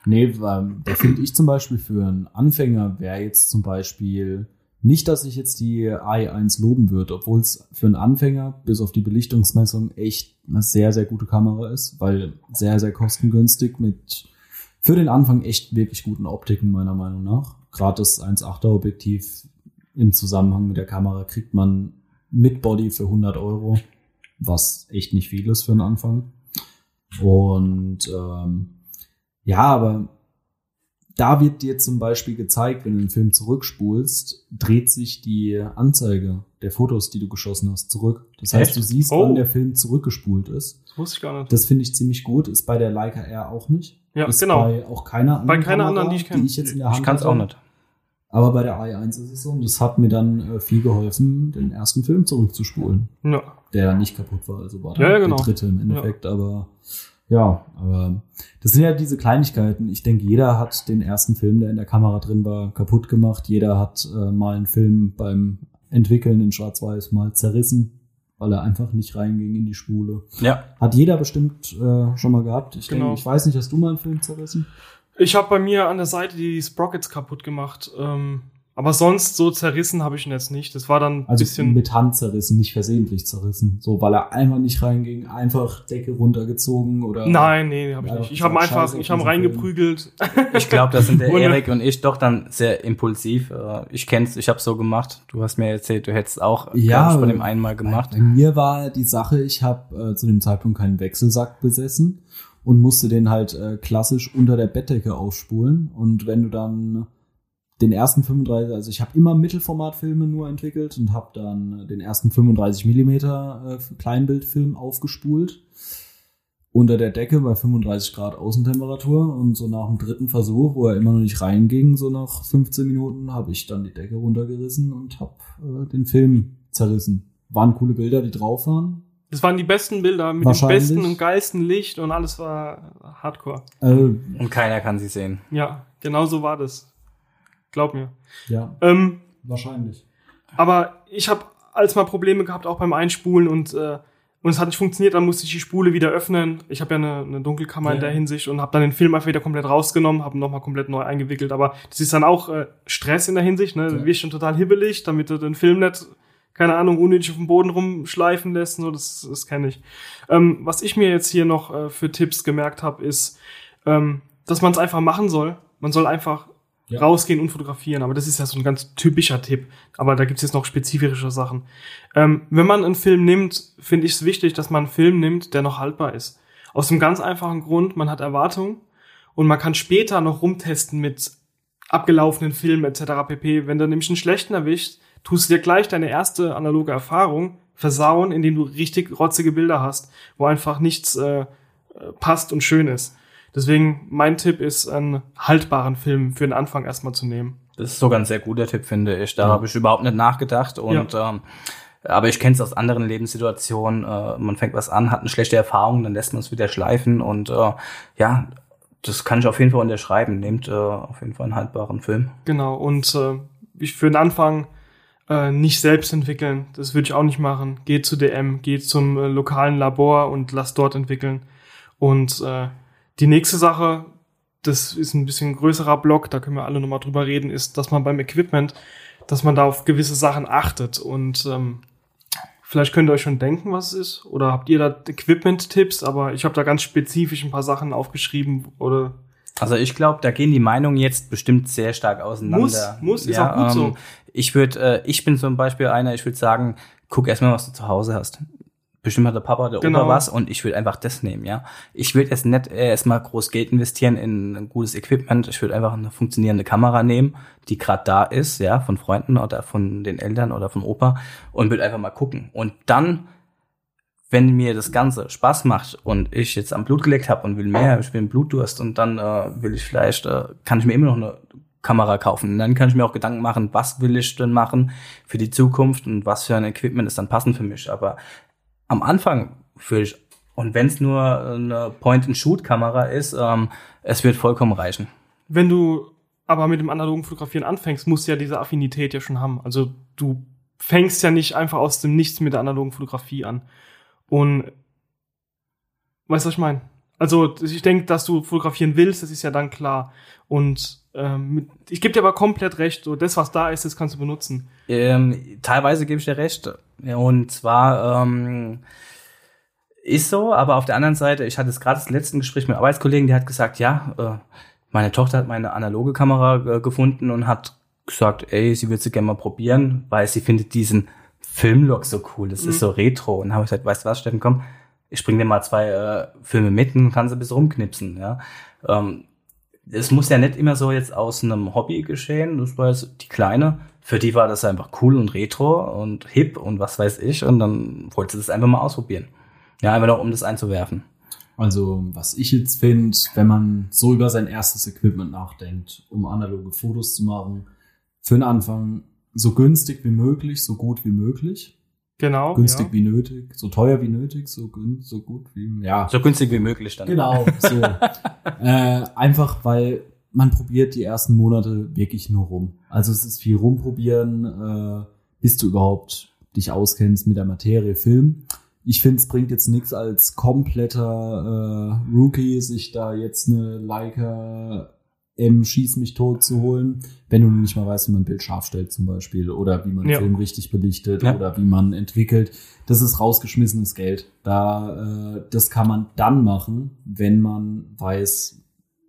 Nee, weil, da finde ich zum Beispiel für einen Anfänger wäre jetzt zum Beispiel nicht, dass ich jetzt die i1 loben würde, obwohl es für einen Anfänger bis auf die Belichtungsmessung echt eine sehr, sehr gute Kamera ist, weil sehr, sehr kostengünstig mit für den Anfang echt wirklich guten Optiken meiner Meinung nach. Gerade das 1.8er Objektiv im Zusammenhang mit der Kamera kriegt man mit Body für 100 Euro, was echt nicht viel ist für den Anfang. Und ähm, ja, aber da wird dir zum Beispiel gezeigt, wenn du den Film zurückspulst, dreht sich die Anzeige der Fotos, die du geschossen hast, zurück. Das heißt, Echt? du siehst, Oh. wann der Film zurückgespult ist. Das wusste ich gar nicht. Das finde ich ziemlich gut. Ist bei der Leica R auch nicht. Ja, ist genau. bei auch keiner anderen Bei keiner Kamera, anderen, die ich kenn. Die ich jetzt in der Hand Ich kann es auch nicht. Aber bei der i1 ist es so. Und das hat mir dann äh, viel geholfen, den ersten Film zurückzuspulen. Ja. Der nicht kaputt war. Also war Ja, ja, der, genau. der dritte im Endeffekt. Aber ja, aber das sind ja diese Kleinigkeiten. Ich denke, jeder hat den ersten Film, der in der Kamera drin war, kaputt gemacht. Jeder hat äh, mal einen Film beim Entwickeln in Schwarz-Weiß mal zerrissen, weil er einfach nicht reinging in die Spule. Ja. Hat jeder bestimmt äh, schon mal gehabt. Ich Genau. denke, ich weiß nicht, hast du mal einen Film zerrissen? Ich habe bei mir an der Seite die Sprockets kaputt gemacht. Ähm, aber sonst so zerrissen habe ich ihn jetzt nicht. Das war dann ein Also bisschen. mit Hand zerrissen, nicht versehentlich zerrissen. So, weil er einfach nicht reinging, einfach Decke runtergezogen oder. Nein, nee, habe ich nicht. Ich das habe einfach, ich habe reingeprügelt. Ich glaube, da sind der Erik und ich doch dann sehr impulsiv. Äh, Ich kenn's, ich habe so gemacht. Du hast mir erzählt, du hättest auch Ja, ich, von dem einmal gemacht. Bei mir war die Sache, ich habe äh, zu dem Zeitpunkt keinen Wechselsack besessen und musste den halt äh, klassisch unter der Bettdecke aufspulen. Und wenn du dann den ersten 35, also ich habe immer Mittelformatfilme nur entwickelt und habe dann den ersten 35 Millimeter äh, Kleinbildfilm aufgespult unter der Decke bei 35 Grad Außentemperatur und so nach dem dritten Versuch, wo er immer noch nicht reinging, so nach 15 Minuten, habe ich dann die Decke runtergerissen und habe äh, den Film zerrissen. Waren coole Bilder, die drauf waren. Das waren die besten Bilder mit dem besten und geilsten Licht und alles war Hardcore. Äh, Und keiner kann sie sehen. Ja, genau so war das. Glaub mir. ja, Ähm, wahrscheinlich. aber ich habe als mal Probleme gehabt, auch beim Einspulen und, äh, und es hat nicht funktioniert, dann musste ich die Spule wieder öffnen. Ich habe ja eine, eine Dunkelkammer in Ja. der Hinsicht und habe dann den Film einfach wieder komplett rausgenommen, habe ihn nochmal komplett neu eingewickelt. Aber das ist dann auch äh, Stress in der Hinsicht, ne? Du Ja. wirst schon total hibbelig, damit du den Film nicht, keine Ahnung, unnötig auf dem Boden rumschleifen lässt. So, das das kenne ich. Ähm, was ich mir jetzt hier noch äh, für Tipps gemerkt habe, ist, ähm, dass man es einfach machen soll. Man soll einfach Ja. rausgehen und fotografieren. Aber das ist ja so ein ganz typischer Tipp. Aber da gibt's jetzt noch spezifische Sachen. Ähm, wenn man einen Film nimmt, finde ich es wichtig, dass man einen Film nimmt, der noch haltbar ist. Aus dem ganz einfachen Grund, man hat Erwartungen und man kann später noch rumtesten mit abgelaufenen Filmen etc. pp. Wenn du nämlich einen schlechten erwischt, tust du dir gleich deine erste analoge Erfahrung versauen, indem du richtig rotzige Bilder hast, wo einfach nichts äh, äh, passt und schön ist. Deswegen mein Tipp ist, einen haltbaren Film für den Anfang erstmal zu nehmen. Das ist sogar ein sehr guter Tipp, finde ich. Da Ja. habe ich überhaupt nicht nachgedacht. Und ähm, aber ich kenne es aus anderen Lebenssituationen. Äh, man fängt was an, hat eine schlechte Erfahrung, dann lässt man es wieder schleifen. Und äh, ja, das kann ich auf jeden Fall unterschreiben. Nehmt äh, auf jeden Fall einen haltbaren Film. Genau. Und äh, ich für den Anfang äh, nicht selbst entwickeln. Das würde ich auch nicht machen. Geht zu DM, geht zum äh, lokalen Labor und lasst dort entwickeln. Und äh, die nächste Sache, das ist ein bisschen größerer Block, da können wir alle nochmal drüber reden, ist, dass man beim Equipment, dass man da auf gewisse Sachen achtet. Und ähm, vielleicht könnt ihr euch schon denken, was es ist. Oder habt ihr da Equipment-Tipps? Aber ich habe da ganz spezifisch ein paar Sachen aufgeschrieben. Oder Also ich glaube, da gehen die Meinungen jetzt bestimmt sehr stark auseinander. Muss, muss, ist auch gut so. Ich würde, äh, ich bin zum Beispiel einer, ich würde sagen, guck erstmal, was du zu Hause hast. Bestimmt hat der Papa, der Genau. Opa was und ich würde einfach das nehmen, ja. Ich würde jetzt nicht äh, erstmal groß Geld investieren in ein gutes Equipment. Ich würde einfach eine funktionierende Kamera nehmen, die gerade da ist, ja, von Freunden oder von den Eltern oder von Opa und würde einfach mal gucken. Und dann wenn mir das Ganze Spaß macht und ich jetzt am Blut gelegt habe und will mehr, ich will einen Blutdurst und dann äh, will ich vielleicht, äh, kann ich mir immer noch eine Kamera kaufen. Und dann kann ich mir auch Gedanken machen, was will ich denn machen für die Zukunft und was für ein Equipment ist dann passend für mich. Aber am Anfang würde ich, und wenn es nur eine Point-and-Shoot-Kamera ist, ähm, es wird vollkommen reichen. wenn du aber mit dem analogen Fotografieren anfängst, musst du ja diese Affinität ja schon haben. Also du fängst ja nicht einfach aus dem Nichts mit der analogen Fotografie an. Und weißt du, was ich meine? Also ich denke, dass du fotografieren willst, das ist ja dann klar. Und ähm, ich gebe dir aber komplett recht, so das, was da ist, das kannst du benutzen. Ähm, teilweise gebe ich dir recht. Und zwar ähm, ist so, aber auf der anderen Seite, ich hatte es gerade das letzte Gespräch mit einem Arbeitskollegen, der hat gesagt, ja, äh, meine Tochter hat meine analoge Kamera äh, gefunden und hat gesagt, ey, sie würde sie gerne mal probieren, weil sie findet diesen Filmlook so cool, das Mhm. ist so retro. Und habe ich gesagt, weißt du was, Steffen, komm, ich bring dir mal zwei äh, Filme mit und kannst ein bisschen rumknipsen. Ja? Ähm, es muss ja nicht immer so jetzt aus einem Hobby geschehen. Das war jetzt die Kleine. Für die war das einfach cool und retro und hip und was weiß ich. Und dann wollte sie das einfach mal ausprobieren. Ja, einfach nur, um das einzuwerfen. Also, was ich jetzt finde, wenn man so über sein erstes Equipment nachdenkt, um analoge Fotos zu machen, für den Anfang so günstig wie möglich, so gut wie möglich. Genau. Günstig ja. wie nötig, so teuer wie nötig, so, gün so gut wie, ja. So günstig wie möglich dann. Genau, so. äh, einfach, weil man probiert die ersten Monate wirklich nur rum. Also es ist viel rumprobieren, äh, bis du überhaupt dich auskennst mit der Materie Film. Ich finde, es bringt jetzt nichts als kompletter äh, Rookie, sich da jetzt eine Leica M Schieß mich tot zu holen, wenn du nicht mal weißt, wie man ein Bild scharf stellt zum Beispiel oder wie man Ja. Film richtig belichtet Ja. oder wie man entwickelt. Das ist rausgeschmissenes Geld. Da, äh, das kann man dann machen, wenn man weiß,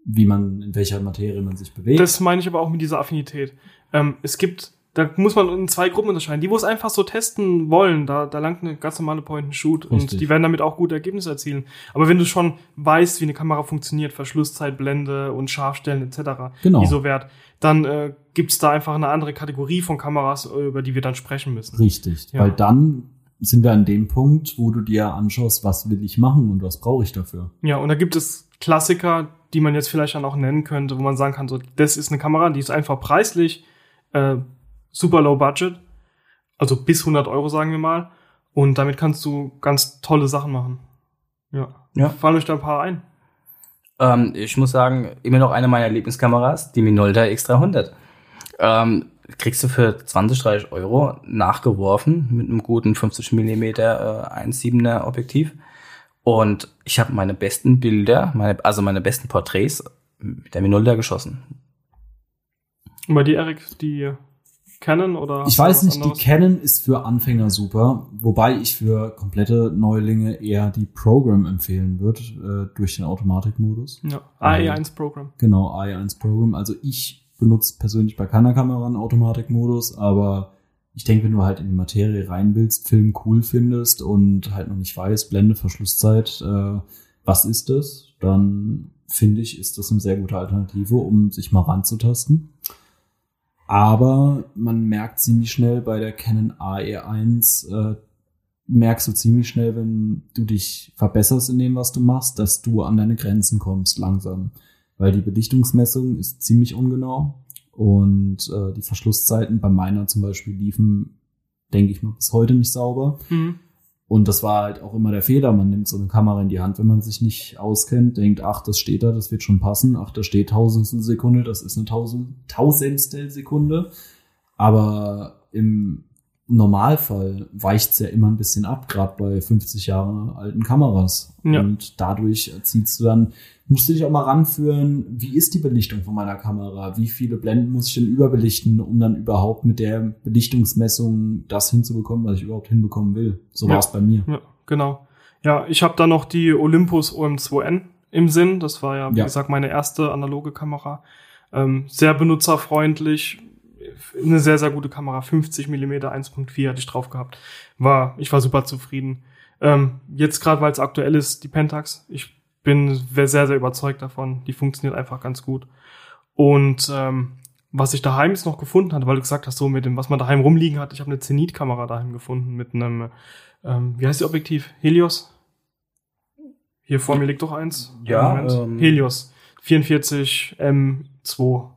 wie man, in welcher Materie man sich bewegt. Das meine ich aber auch mit dieser Affinität. Ähm, es gibt, da muss man in zwei Gruppen unterscheiden. Die, wo es einfach so testen wollen, da, da langt eine ganz normale Point-and-Shoot und die werden damit auch gute Ergebnisse erzielen. Aber wenn du schon weißt, wie eine Kamera funktioniert, Verschlusszeit, Blende und Scharfstellen etc., Genau. ISO-Wert, dann äh, gibt's da einfach eine andere Kategorie von Kameras, über die wir dann sprechen müssen. Richtig. Ja. Weil dann sind wir an dem Punkt, wo du dir anschaust, was will ich machen und was brauche ich dafür. Ja, und da gibt es Klassiker, die man jetzt vielleicht dann auch nennen könnte, wo man sagen kann, so, das ist eine Kamera, die ist einfach preislich äh, super low budget, also bis 100 Euro sagen wir mal, und damit kannst du ganz tolle Sachen machen. Ja. Ja. Fallen euch da ein paar ein? Ähm, ich muss sagen, immer noch eine meiner Lieblingskameras, die Minolta X300. Ähm, kriegst du für 20, 30 Euro nachgeworfen mit einem guten 50 mm äh, 1,7er Objektiv. Und ich habe meine besten Bilder, meine, also meine besten Porträts mit der Minolta geschossen. Und bei dir, Erik, die Canon oder? Ich weiß nicht, die anderes? Canon ist für Anfänger super, wobei ich für komplette Neulinge eher die Program empfehlen würde, äh, durch den Automatikmodus. Ja. AE1 Programm. Genau, i1 Program. Also ich benutze persönlich bei keiner Kamera einen Automatikmodus, aber ich denke, wenn du halt in die Materie rein willst, Film cool findest und halt noch nicht weißt, Blende, Verschlusszeit, äh, was ist das, dann finde ich, ist das eine sehr gute Alternative, um sich mal ranzutasten. Aber man merkt ziemlich schnell bei der Canon AE1, äh, merkst du ziemlich schnell, wenn du dich verbesserst in dem, was du machst, dass du an deine Grenzen kommst langsam. Weil die Belichtungsmessung ist ziemlich ungenau und äh, die Verschlusszeiten bei meiner zum Beispiel liefen, denke ich mal, bis heute nicht sauber. Mhm. Und das war halt auch immer der Fehler. Man nimmt so eine Kamera in die Hand, wenn man sich nicht auskennt, denkt, ach, das steht da, das wird schon passen. Ach, da steht Tausendstel Sekunde, das ist eine Tausend, Tausendstel Sekunde. Aber im Normalfall weicht's ja immer ein bisschen ab, gerade bei 50 Jahre alten Kameras. Ja. Und dadurch erzielst du dann, musst du dich auch mal ranführen, wie ist die Belichtung von meiner Kamera? Wie viele Blenden muss ich denn überbelichten, um dann überhaupt mit der Belichtungsmessung das hinzubekommen, was ich überhaupt hinbekommen will? So Ja. war's bei mir. Ja, genau. Ja, ich habe da noch die Olympus OM2N im Sinn. Das war ja, wie Ja. gesagt, meine erste analoge Kamera. Ähm, sehr benutzerfreundlich. Eine sehr, sehr gute Kamera. 50 mm 1.4 hatte ich drauf gehabt. War, ich war super zufrieden. Ähm, jetzt gerade, weil es aktuell ist, die Pentax. Ich bin sehr, sehr überzeugt davon. Die funktioniert einfach ganz gut. Und ähm, was ich daheim jetzt noch gefunden hatte, weil du gesagt hast, so mit dem, was man daheim rumliegen hat, ich habe eine Zenit-Kamera daheim gefunden mit einem, ähm, wie heißt die Objektiv? Helios? Hier vor mir liegt doch eins. Ja, ähm, Helios 44 M2.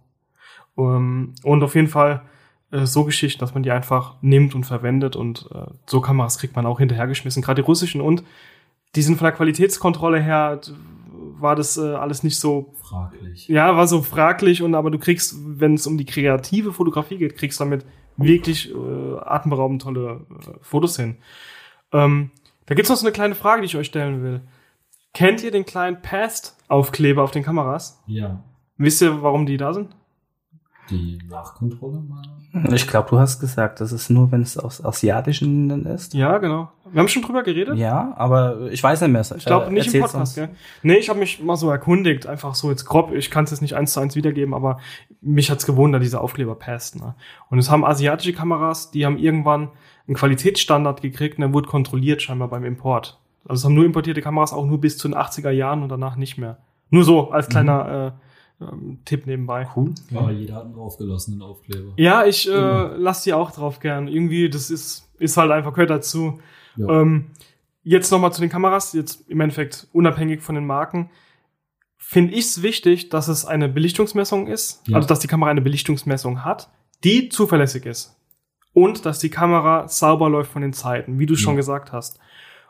Ähm, und auf jeden Fall äh, so Geschichten, dass man die einfach nimmt und verwendet und äh, so Kameras kriegt man auch hinterhergeschmissen, gerade die russischen und die sind von der Qualitätskontrolle her war das äh, alles nicht so Fraglich. ja, war so fraglich und aber du kriegst, wenn es um die kreative Fotografie geht, kriegst du damit wirklich äh, atemberaubend tolle äh, Fotos hin. Ähm, da gibt's noch so eine kleine Frage, die ich euch stellen will. Kennt ihr den kleinen Past-Aufkleber auf den Kameras? Ja. Wisst ihr, warum die da sind? Die Nachkontrolle mal? Ich glaube, du hast gesagt, das ist nur, wenn es aus asiatischen Ländern ist. Ja, genau. Wir haben schon drüber geredet. Ja, aber ich weiß nicht mehr. Ich glaube Äh, nicht im Podcast, uns. gell? Nee, ich habe mich mal so erkundigt, einfach so jetzt grob. Ich kann es jetzt nicht eins zu eins wiedergeben, aber mich hat's gewundert, diese Aufkleber passt. Ne? Und es haben asiatische Kameras, die haben irgendwann einen Qualitätsstandard gekriegt und der wurde kontrolliert scheinbar beim Import. Also es haben nur importierte Kameras auch nur bis zu den 80er Jahren und danach nicht mehr. Nur so als kleiner äh, ähm, Tipp nebenbei. Cool. Aber jeder hat einen draufgelassenen Aufkleber. Ja, ich äh, Ja. lass die auch drauf gern. Irgendwie, das ist, ist halt einfach, gehört dazu. Ja. Ähm, jetzt nochmal zu den Kameras, jetzt im Endeffekt unabhängig von den Marken. Finde ich es wichtig, dass es eine Belichtungsmessung ist, Ja. also dass die Kamera eine Belichtungsmessung hat, die zuverlässig ist. Und dass die Kamera sauber läuft von den Zeiten, wie du schon Ja. gesagt hast.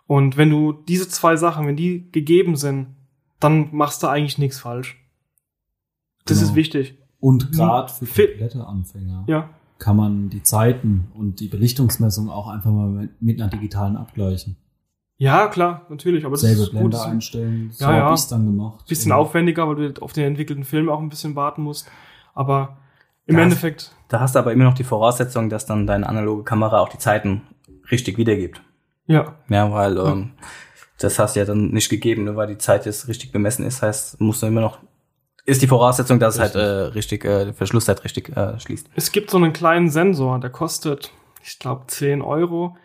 Und wenn du diese zwei Sachen, wenn die gegeben sind, dann machst du eigentlich nichts falsch. Das Genau. ist wichtig. Und gerade für komplette Anfänger Ja. kann man die Zeiten und die Belichtungsmessung auch einfach mal mit, einer digitalen abgleichen. Ja, klar, natürlich. Aber das Selbe ist gut. Blende ein einstellen, so Ja, ja. hab ich's dann gemacht. bisschen Und- aufwendiger, weil du auf den entwickelten Film auch ein bisschen warten musst. Aber im Das- Endeffekt, Da hast du aber immer noch die Voraussetzung, dass dann deine analoge Kamera auch die Zeiten richtig wiedergibt. ja. Ja, weil Ja. ähm, das hast du ja dann nicht gegeben, nur weil die Zeit jetzt richtig bemessen ist, heißt, musst du immer noch, ist die Voraussetzung, dass es halt Richtig. äh, richtig, äh, die Verschlusszeit richtig äh, schließt. Es gibt so einen kleinen Sensor, der kostet, ich glaube, 10 Euro.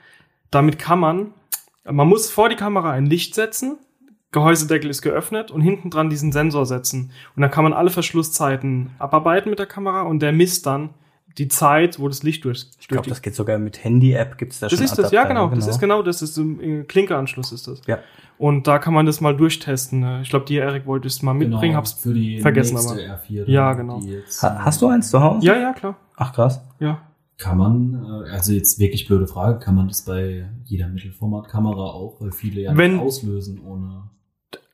Damit kann man, man muss vor die Kamera ein Licht setzen, Gehäusedeckel ist geöffnet und hinten dran diesen Sensor setzen. Und dann kann man alle Verschlusszeiten abarbeiten mit der Kamera und der misst dann die Zeit, wo das Licht durch, Ich glaube, das geht sogar mit Handy-App, gibt's da Das schon ist das, ja Adapter, genau, das ist genau das, ist ein äh, Klinkeranschluss ist das. Ja. Und da kann man das mal durchtesten. ne? Ich glaube, die Erik wollte es mal mitbringen, genau, hab's. für die vergessen, nächste aber- R4. Ja, genau. jetzt, Ha hast du eins zu Hause? Ja, ja, klar. Ach krass. Ja. Kann man, äh, also jetzt wirklich blöde Frage, kann man das bei jeder Mittelformatkamera auch, weil viele ja Wenn- nicht auslösen ohne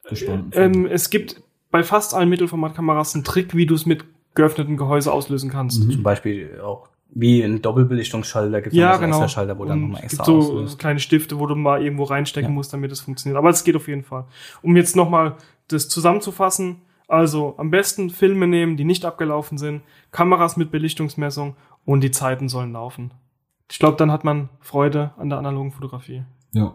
gespannten Ähm, Film. es gibt bei fast allen Mittelformatkameras einen Trick, wie du es mit geöffneten Gehäuse auslösen kannst. Mhm. Zum Beispiel auch wie ein Doppelbelichtungsschalter gibt Ja, so einen genau. extra Schalter, wo dann nochmal es extra gibt so auslöst. kleine Stifte, wo du mal irgendwo reinstecken Ja. musst, damit es funktioniert. Aber es geht auf jeden Fall. Um jetzt nochmal das zusammenzufassen. Also am besten Filme nehmen, die nicht abgelaufen sind, Kameras mit Belichtungsmessung und die Zeiten sollen laufen. Ich glaube, dann hat man Freude an der analogen Fotografie. Ja.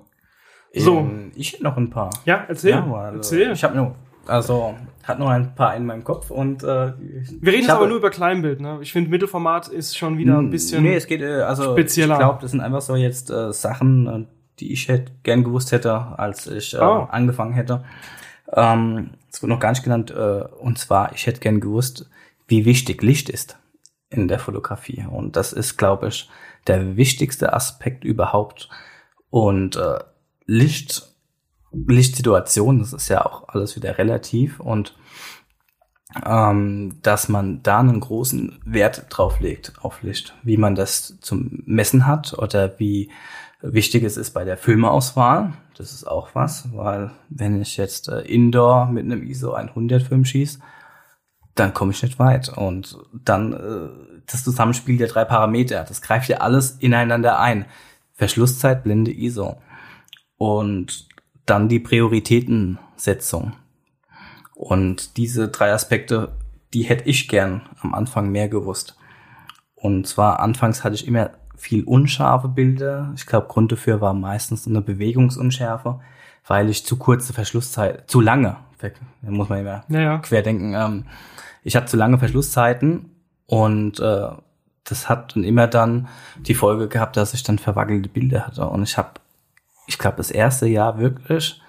So. Ähm, ich hätte noch ein paar. Ja, erzähl. Ja, weil, erzähl. Ich habe noch, also hat noch ein paar in meinem Kopf und äh, Wir reden jetzt aber nur über Kleinbild. Ne? Ich finde, Mittelformat ist schon wieder ein bisschen. Nee, es geht äh, also spezieller. Ich glaube, das sind einfach so jetzt äh, Sachen, äh, die ich hätte gern gewusst hätte, als ich äh, Oh. angefangen hätte. Ähm, es wird noch gar nicht genannt. Äh, und zwar, ich hätte gern gewusst, wie wichtig Licht ist in der Fotografie. Und das ist, glaube ich, der wichtigste Aspekt überhaupt. Und äh, Licht, Lichtsituation, das ist ja auch alles wieder relativ und ähm, dass man da einen großen Wert drauf legt auf Licht, wie man das zum Messen hat oder wie wichtig es ist bei der Filmeauswahl. Das ist auch was, weil wenn ich jetzt äh, Indoor mit einem ISO 100 Film schieße, dann komme ich nicht weit. Und dann äh, das Zusammenspiel der drei Parameter, das greift ja alles ineinander ein. Verschlusszeit, Blende, ISO. Und dann die Prioritätensetzung. Und diese drei Aspekte, die hätte ich gern am Anfang mehr gewusst. Und zwar anfangs hatte ich immer viel unscharfe Bilder. Ich glaube, Grund dafür war meistens eine Bewegungsunschärfe, weil ich zu kurze Verschlusszeit, zu lange, muss man immer Ja, ja. querdenken. Ähm, ich hatte zu lange Verschlusszeiten und äh, das hat dann immer dann die Folge gehabt, dass ich dann verwackelte Bilder hatte. Und ich habe, ich glaube, das erste Jahr wirklich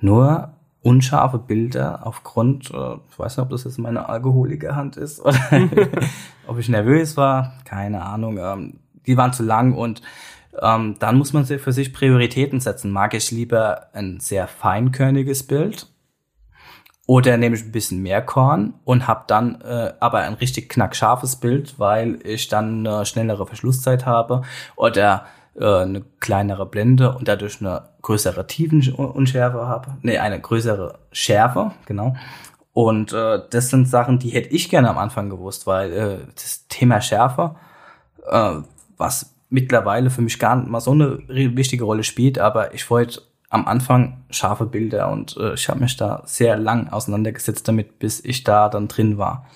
nur unscharfe Bilder aufgrund, äh, ich weiß nicht, ob das jetzt meine Alkoholikerhand ist oder ob ich nervös war, keine Ahnung. Ähm, die waren zu lang und ähm, dann muss man für sich Prioritäten setzen. Mag ich lieber ein sehr feinkörniges Bild oder nehme ich ein bisschen mehr Korn und habe dann äh, aber ein richtig knackscharfes Bild, weil ich dann eine schnellere Verschlusszeit habe oder äh, eine kleinere Blende und dadurch eine größere Tiefenunschärfe habe. Nee, eine größere Schärfe, genau. Und äh, das sind Sachen, die hätte ich gerne am Anfang gewusst, weil äh, das Thema Schärfe, äh, was mittlerweile für mich gar nicht mal so eine wichtige Rolle spielt, aber ich wollte am Anfang scharfe Bilder und äh, ich habe mich da sehr lang auseinandergesetzt damit, bis ich da dann drin war.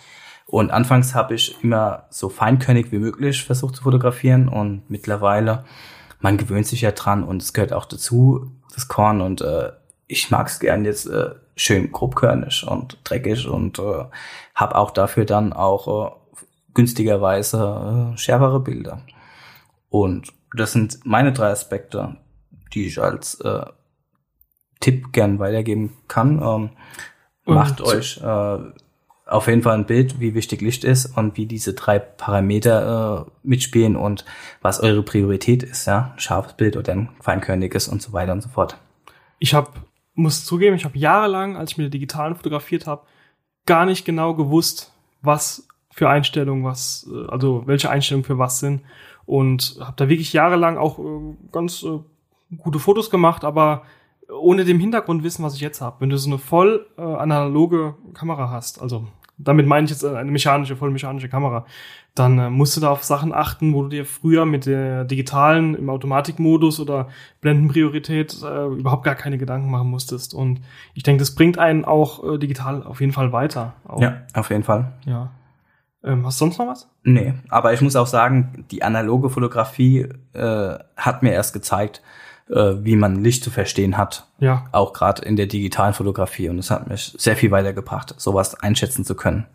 Und anfangs habe ich immer so feinkörnig wie möglich versucht zu fotografieren und mittlerweile, man gewöhnt sich ja dran und es gehört auch dazu, das Korn und äh, ich mag es gern jetzt äh, schön grobkörnig und dreckig und äh, habe auch dafür dann auch äh, günstigerweise äh, schärfere Bilder. Und das sind meine drei Aspekte, die ich als äh, Tipp gern weitergeben kann. Ähm, macht euch äh, auf jeden Fall ein Bild, wie wichtig Licht ist und wie diese drei Parameter äh, mitspielen und was eure Priorität ist, ja, scharfes Bild oder ein feinkörniges und so weiter und so fort. Ich habe, muss zugeben, ich habe jahrelang, als ich mit der digitalen fotografiert habe, gar nicht genau gewusst, was für Einstellungen was, äh, also welche Einstellungen für was sind und habe da wirklich jahrelang auch äh, ganz äh, gute Fotos gemacht, aber ohne dem Hintergrundwissen, was ich jetzt habe. Wenn du so eine voll äh, analoge Kamera hast, also damit meine ich jetzt eine mechanische, voll mechanische Kamera, dann äh, musst du da auf Sachen achten, wo du dir früher mit der digitalen im Automatikmodus oder Blendenpriorität äh, überhaupt gar keine Gedanken machen musstest. Und ich denke, das bringt einen auch äh, digital auf jeden Fall weiter. Auch, Ja, auf jeden Fall. ja. Ähm, hast du sonst noch was? Nee, aber ich muss auch sagen, die analoge Fotografie äh, hat mir erst gezeigt, äh, wie man Licht zu verstehen hat. Ja, Auch gerade in der digitalen Fotografie. Und es hat mich sehr viel weitergebracht, sowas einschätzen zu können.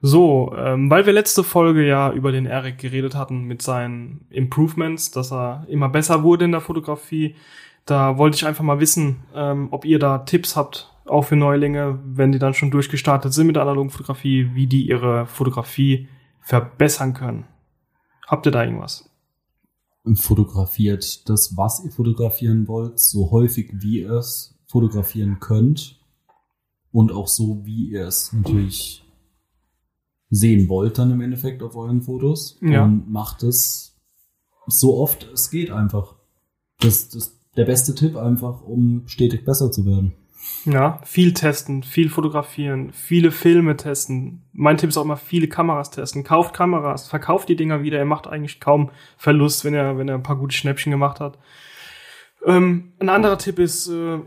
So, ähm, weil wir letzte Folge ja über den Eric geredet hatten mit seinen Improvements, dass er immer besser wurde in der Fotografie, da wollte ich einfach mal wissen, ähm, ob ihr da Tipps habt, auch für Neulinge, wenn die dann schon durchgestartet sind mit der analogen Fotografie, wie die ihre Fotografie verbessern können. Habt ihr da irgendwas? Fotografiert das, was ihr fotografieren wollt, so häufig wie ihr es fotografieren könnt. Und auch so, wie ihr es natürlich sehen wollt dann im Endeffekt auf euren Fotos. Ja. Und macht es so oft es geht einfach. Das, das ist der beste Tipp einfach, um stetig besser zu werden. Ja, viel testen, viel fotografieren, viele Filme testen. Mein Tipp ist auch immer viele Kameras testen. Kauft Kameras, verkauft die Dinger wieder. Ihr macht eigentlich kaum Verlust, wenn er, wenn er ein paar gute Schnäppchen gemacht hat. Ähm, ein anderer Tipp ist, äh,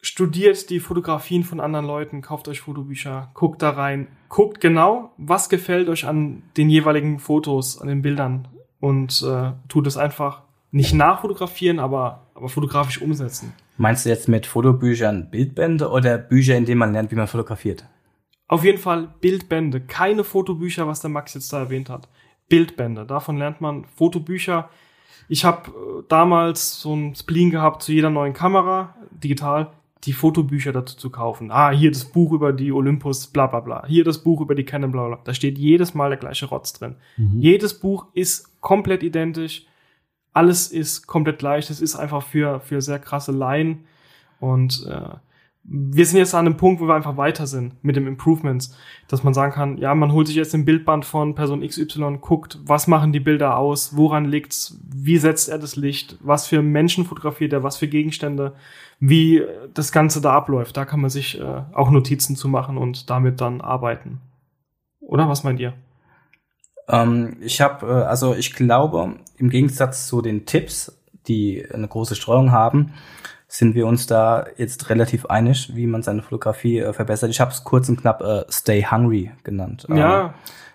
studiert die Fotografien von anderen Leuten, kauft euch Fotobücher, guckt da rein, guckt genau, was gefällt euch an den jeweiligen Fotos, an den Bildern und äh, tut es einfach nicht nachfotografieren, aber, aber fotografisch umsetzen. Meinst du jetzt mit Fotobüchern Bildbände oder Bücher, in denen man lernt, wie man fotografiert? Auf jeden Fall Bildbände, keine Fotobücher, was der Max jetzt da erwähnt hat. Bildbände, davon lernt man Fotobücher. Ich habe äh, damals so ein Spleen gehabt zu jeder neuen Kamera, digital, die Fotobücher dazu zu kaufen. Ah, hier das Buch über die Olympus, bla bla bla. Hier das Buch über die Canon, bla bla. Da steht jedes Mal der gleiche Rotz drin. Jedes Buch ist komplett identisch. Alles ist komplett gleich. Das ist einfach für, für sehr krasse Laien. Und äh, wir sind jetzt an einem Punkt, wo wir einfach weiter sind mit dem Improvements, dass man sagen kann, ja, man holt sich jetzt den Bildband von Person XY, guckt, was machen die Bilder aus, woran liegt's, wie setzt er das Licht, was für Menschen fotografiert er, was für Gegenstände, wie das Ganze da abläuft. Da kann man sich äh, auch Notizen zu machen und damit dann arbeiten. Oder was meint ihr? Ähm, ich habe, äh, also ich glaube, im Gegensatz zu den Tipps, die eine große Streuung haben, sind wir uns da jetzt relativ einig, wie man seine Fotografie äh, verbessert. Ich habe es kurz und knapp äh, Stay Hungry genannt. Ja,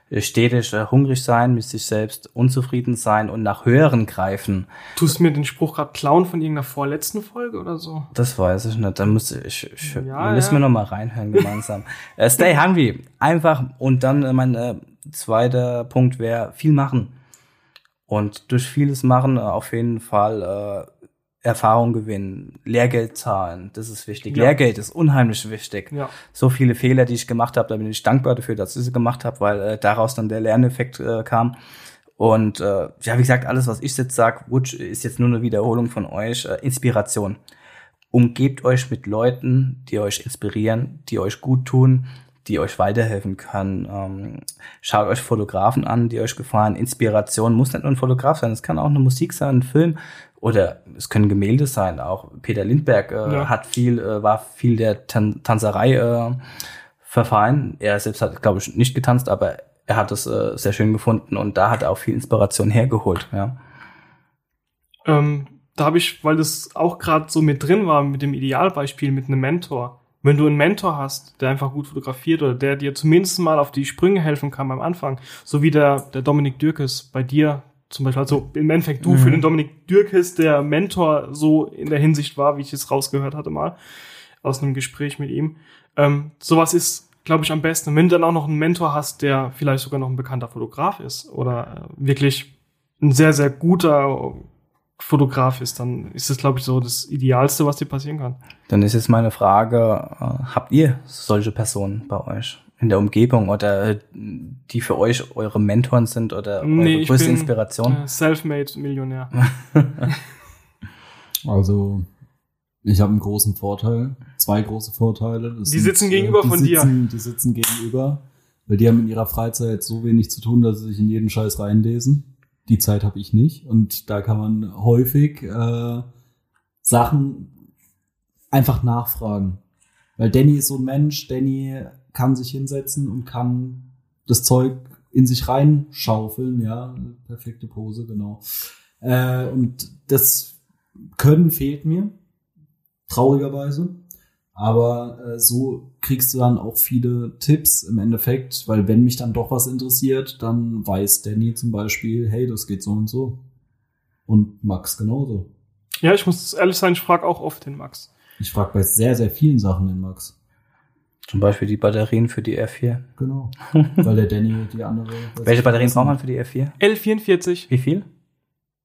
Ähm, stetig äh, hungrig sein, mit sich selbst unzufrieden sein und nach höheren greifen. tust du mir den Spruch gerade klauen von irgendeiner vorletzten Folge oder so? Das weiß ich nicht. Da müsste ich, ich Ja, müssen ja. wir noch mal reinhören gemeinsam. äh, stay hungry, einfach und dann äh, mein äh, zweiter Punkt wäre viel machen und durch vieles machen äh, auf jeden Fall äh, Erfahrung gewinnen, Lehrgeld zahlen, das ist wichtig. Ja. Lehrgeld ist unheimlich wichtig. Ja. So viele Fehler, die ich gemacht habe, da bin ich dankbar dafür, dass ich sie gemacht habe, weil äh, daraus dann der Lerneffekt äh, kam. Und äh, ja, wie gesagt, alles, was ich jetzt sage, Wutsch ist jetzt nur eine Wiederholung von euch. Äh, Inspiration. Umgebt euch mit Leuten, die euch inspirieren, die euch gut tun, die euch weiterhelfen können. Ähm, schaut euch Fotografen an, die euch gefallen. Inspiration muss nicht nur ein Fotograf sein, es kann auch eine Musik sein, ein Film oder es können Gemälde sein. Auch Peter Lindberg äh, Ja. hat viel, äh, war viel der Tan Tanzerei äh, verfallen. Er selbst hat, glaube ich, nicht getanzt, aber er hat es äh, sehr schön gefunden und da hat er auch viel Inspiration hergeholt. Ja. Ähm, da habe ich, weil das auch gerade so mit drin war, mit dem Idealbeispiel, mit einem Mentor, Wenn du einen Mentor hast, der einfach gut fotografiert oder der dir zumindest mal auf die Sprünge helfen kann beim Anfang, so wie der, der Dominik Dürkes bei dir zum Beispiel, also im Endeffekt du Mhm. für den Dominik Dürkes, der Mentor so in der Hinsicht war, wie ich es rausgehört hatte mal aus einem Gespräch mit ihm. Ähm, sowas ist, glaube ich, am besten. Und wenn du dann auch noch einen Mentor hast, der vielleicht sogar noch ein bekannter Fotograf ist oder äh, wirklich ein sehr, sehr guter Fotograf ist, dann ist das, glaube ich, so das Idealste, was dir passieren kann. Dann ist jetzt meine Frage, äh, habt ihr solche Personen bei euch in der Umgebung oder äh, die für euch eure Mentoren sind oder eure Nee, ich größte bin, Inspiration? Äh, Selfmade Millionär. Also, ich habe einen großen Vorteil, zwei große Vorteile. Das Die sitzen gegenüber die von dir. sitzen, Die sitzen gegenüber, weil die haben in ihrer Freizeit so wenig zu tun, dass sie sich in jeden Scheiß reinlesen. Die Zeit habe ich nicht und da kann man häufig äh, Sachen einfach nachfragen. Weil Danny ist so ein Mensch, Danny kann sich hinsetzen und kann das Zeug in sich reinschaufeln, ja, perfekte Pose, genau. Äh, und das Können fehlt mir, traurigerweise. Aber äh, so kriegst du dann auch viele Tipps im Endeffekt, weil wenn mich dann doch was interessiert, dann weiß Danny zum Beispiel, hey, das geht so und so. Und Max genauso. Ja, ich muss ehrlich sein, ich frage auch oft den Max. Ich frage bei sehr, sehr vielen Sachen den Max. Zum Beispiel die Batterien für die R4. Genau. weil der Danny die andere. Welche Batterien braucht man für die R4? L44, Wie viel?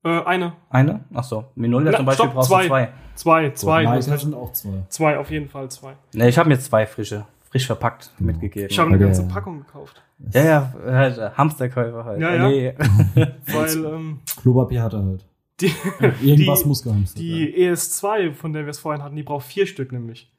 Äh, eine. Eine? Ach so, Minolta Na, zum Beispiel stopp, brauchst zwei. du zwei. Zwei, zwei. Nein, heißt, sind auch zwei. zwei, auf jeden Fall zwei. Ne, ich habe mir zwei frische, frisch verpackt Genau. mitgegeben. Ich habe eine ganze Packung gekauft. ja, ja, halt, äh, Hamsterkäufer halt. Ja, ja. Nee. Weil ähm, Klopapier hat er halt. die, Irgendwas die, muss gehamstert werden. die ES2, von der wir es vorhin hatten, die braucht vier Stück nämlich.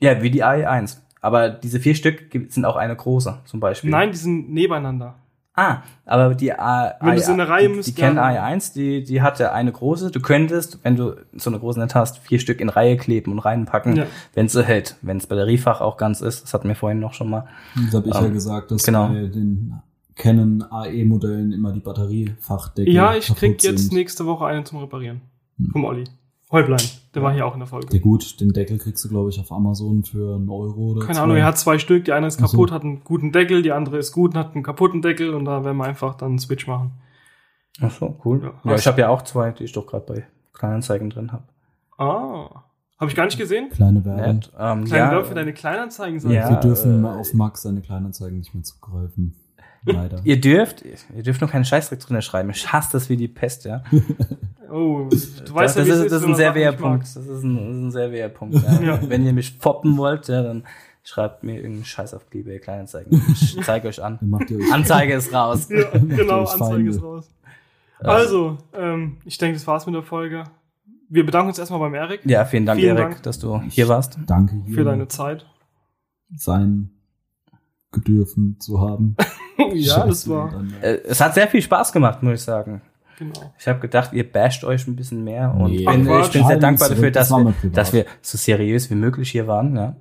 ja, wie die AE1. Aber diese vier Stück sind auch eine große, zum Beispiel. Nein, die sind nebeneinander. Ah, aber die A, Wenn du es in der Reihe die, die kennen ja. AE1, die, die hatte eine große. Du könntest, wenn du so eine große nicht hast, vier Stück in Reihe kleben und reinpacken, Ja. wenn sie hält. Wenn das Batteriefach auch ganz ist, das hatten wir vorhin noch schon mal. Das habe ich ja Ähm, gesagt, dass genau. bei den Canon AE-Modellen immer die Batteriefachdeckel Ja, ich krieg jetzt sind. nächste Woche einen zum Reparieren. Hm. Vom Olli. Häublein. Der war hier auch in der Ja Folge. gut, den Deckel kriegst du, glaube ich, auf Amazon für einen Euro oder Keine zwei. Ahnung, er hat zwei Stück. Die eine ist Ach so. kaputt, hat einen guten Deckel, die andere ist gut und hat einen kaputten Deckel und da werden wir einfach dann einen Switch machen. Ach so, cool. Ja. Ja, ich habe ja auch zwei, die ich doch gerade bei Kleinanzeigen drin habe. Ah. Habe ich gar nicht gesehen? Kleine Werbung. Ähm, Kleine ja, Werbung für deine Kleinanzeigen Ja. Wir dürfen äh, auf Max seine Kleinanzeigen nicht mehr zugreifen. Leider. Ihr dürft, ihr dürft noch keinen Scheißdreck drin schreiben. Ich hasse das wie die Pest, ja. Oh, du das, weißt ja, das, wie es ist, das ist ein sehr weher. Punkt. Das ist ein, das ist ein sehr weher Punkt. Ja. Ja. Wenn ihr mich foppen wollt, ja, dann schreibt mir irgendeinen Scheiß auf eBay Kleinanzeigen. Ich zeige euch an. Euch Anzeige ist raus. Ja, genau, Anzeige Feinde. ist raus. Also, ähm, ich denke, das war's mit der Folge. Wir bedanken uns erstmal beim Erik Ja, vielen Dank, Vielen Erik, Dank. dass du hier warst. Danke für deine Zeit. sein gedürfen zu haben. ja, das war. Äh, Es hat sehr viel Spaß gemacht, muss ich sagen. genau. Ich habe gedacht, ihr basht euch ein bisschen mehr und Nee. bin, Ach, ich bin sehr dankbar dafür, das dass wir, dass wir so seriös wie möglich hier waren. Ja.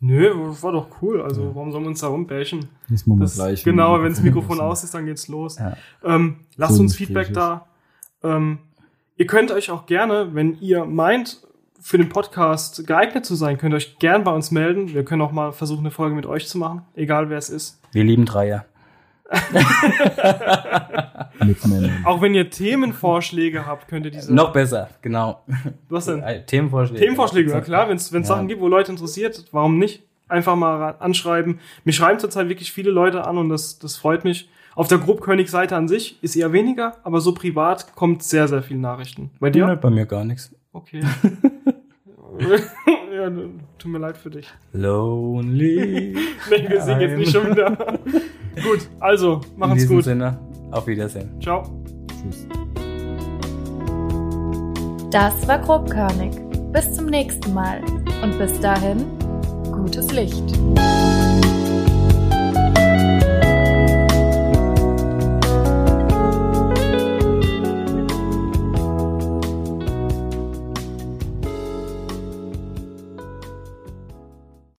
Nö, das war doch cool. Also, warum sollen wir uns da rumbashen? Das machen wir Das, gleich. genau, wenn das Mikrofon aus ist, dann geht's los. Ja. Ähm, lasst So uns Feedback da. Ähm, ihr könnt euch auch gerne, wenn ihr meint, für den Podcast geeignet zu sein, könnt ihr euch gern bei uns melden. Wir können auch mal versuchen, eine Folge mit euch zu machen, egal wer es ist. Wir lieben Dreier. Auch wenn ihr Themenvorschläge habt, könnt ihr diese. Noch besser, genau. Was denn? Äh, Themenvorschläge. Themenvorschläge, ja klar, wenn es Ja. Sachen gibt, wo Leute interessiert, warum nicht? Einfach mal anschreiben. Mir schreiben zurzeit wirklich viele Leute an und das, das freut mich. Auf der Grobkönig-Seite an sich ist eher weniger, aber so privat kommt sehr, sehr viel Nachrichten. Bei dir? Ja, bei mir gar nichts. Okay. ja, tut mir leid für dich. Lonely. Nee, wir singen jetzt nicht schon wieder. Gut, also, In machen's diesem gut. Sinne, auf Wiedersehen. Ciao. Tschüss. Das war grobkörnig. Bis zum nächsten Mal. Und bis dahin, gutes Licht.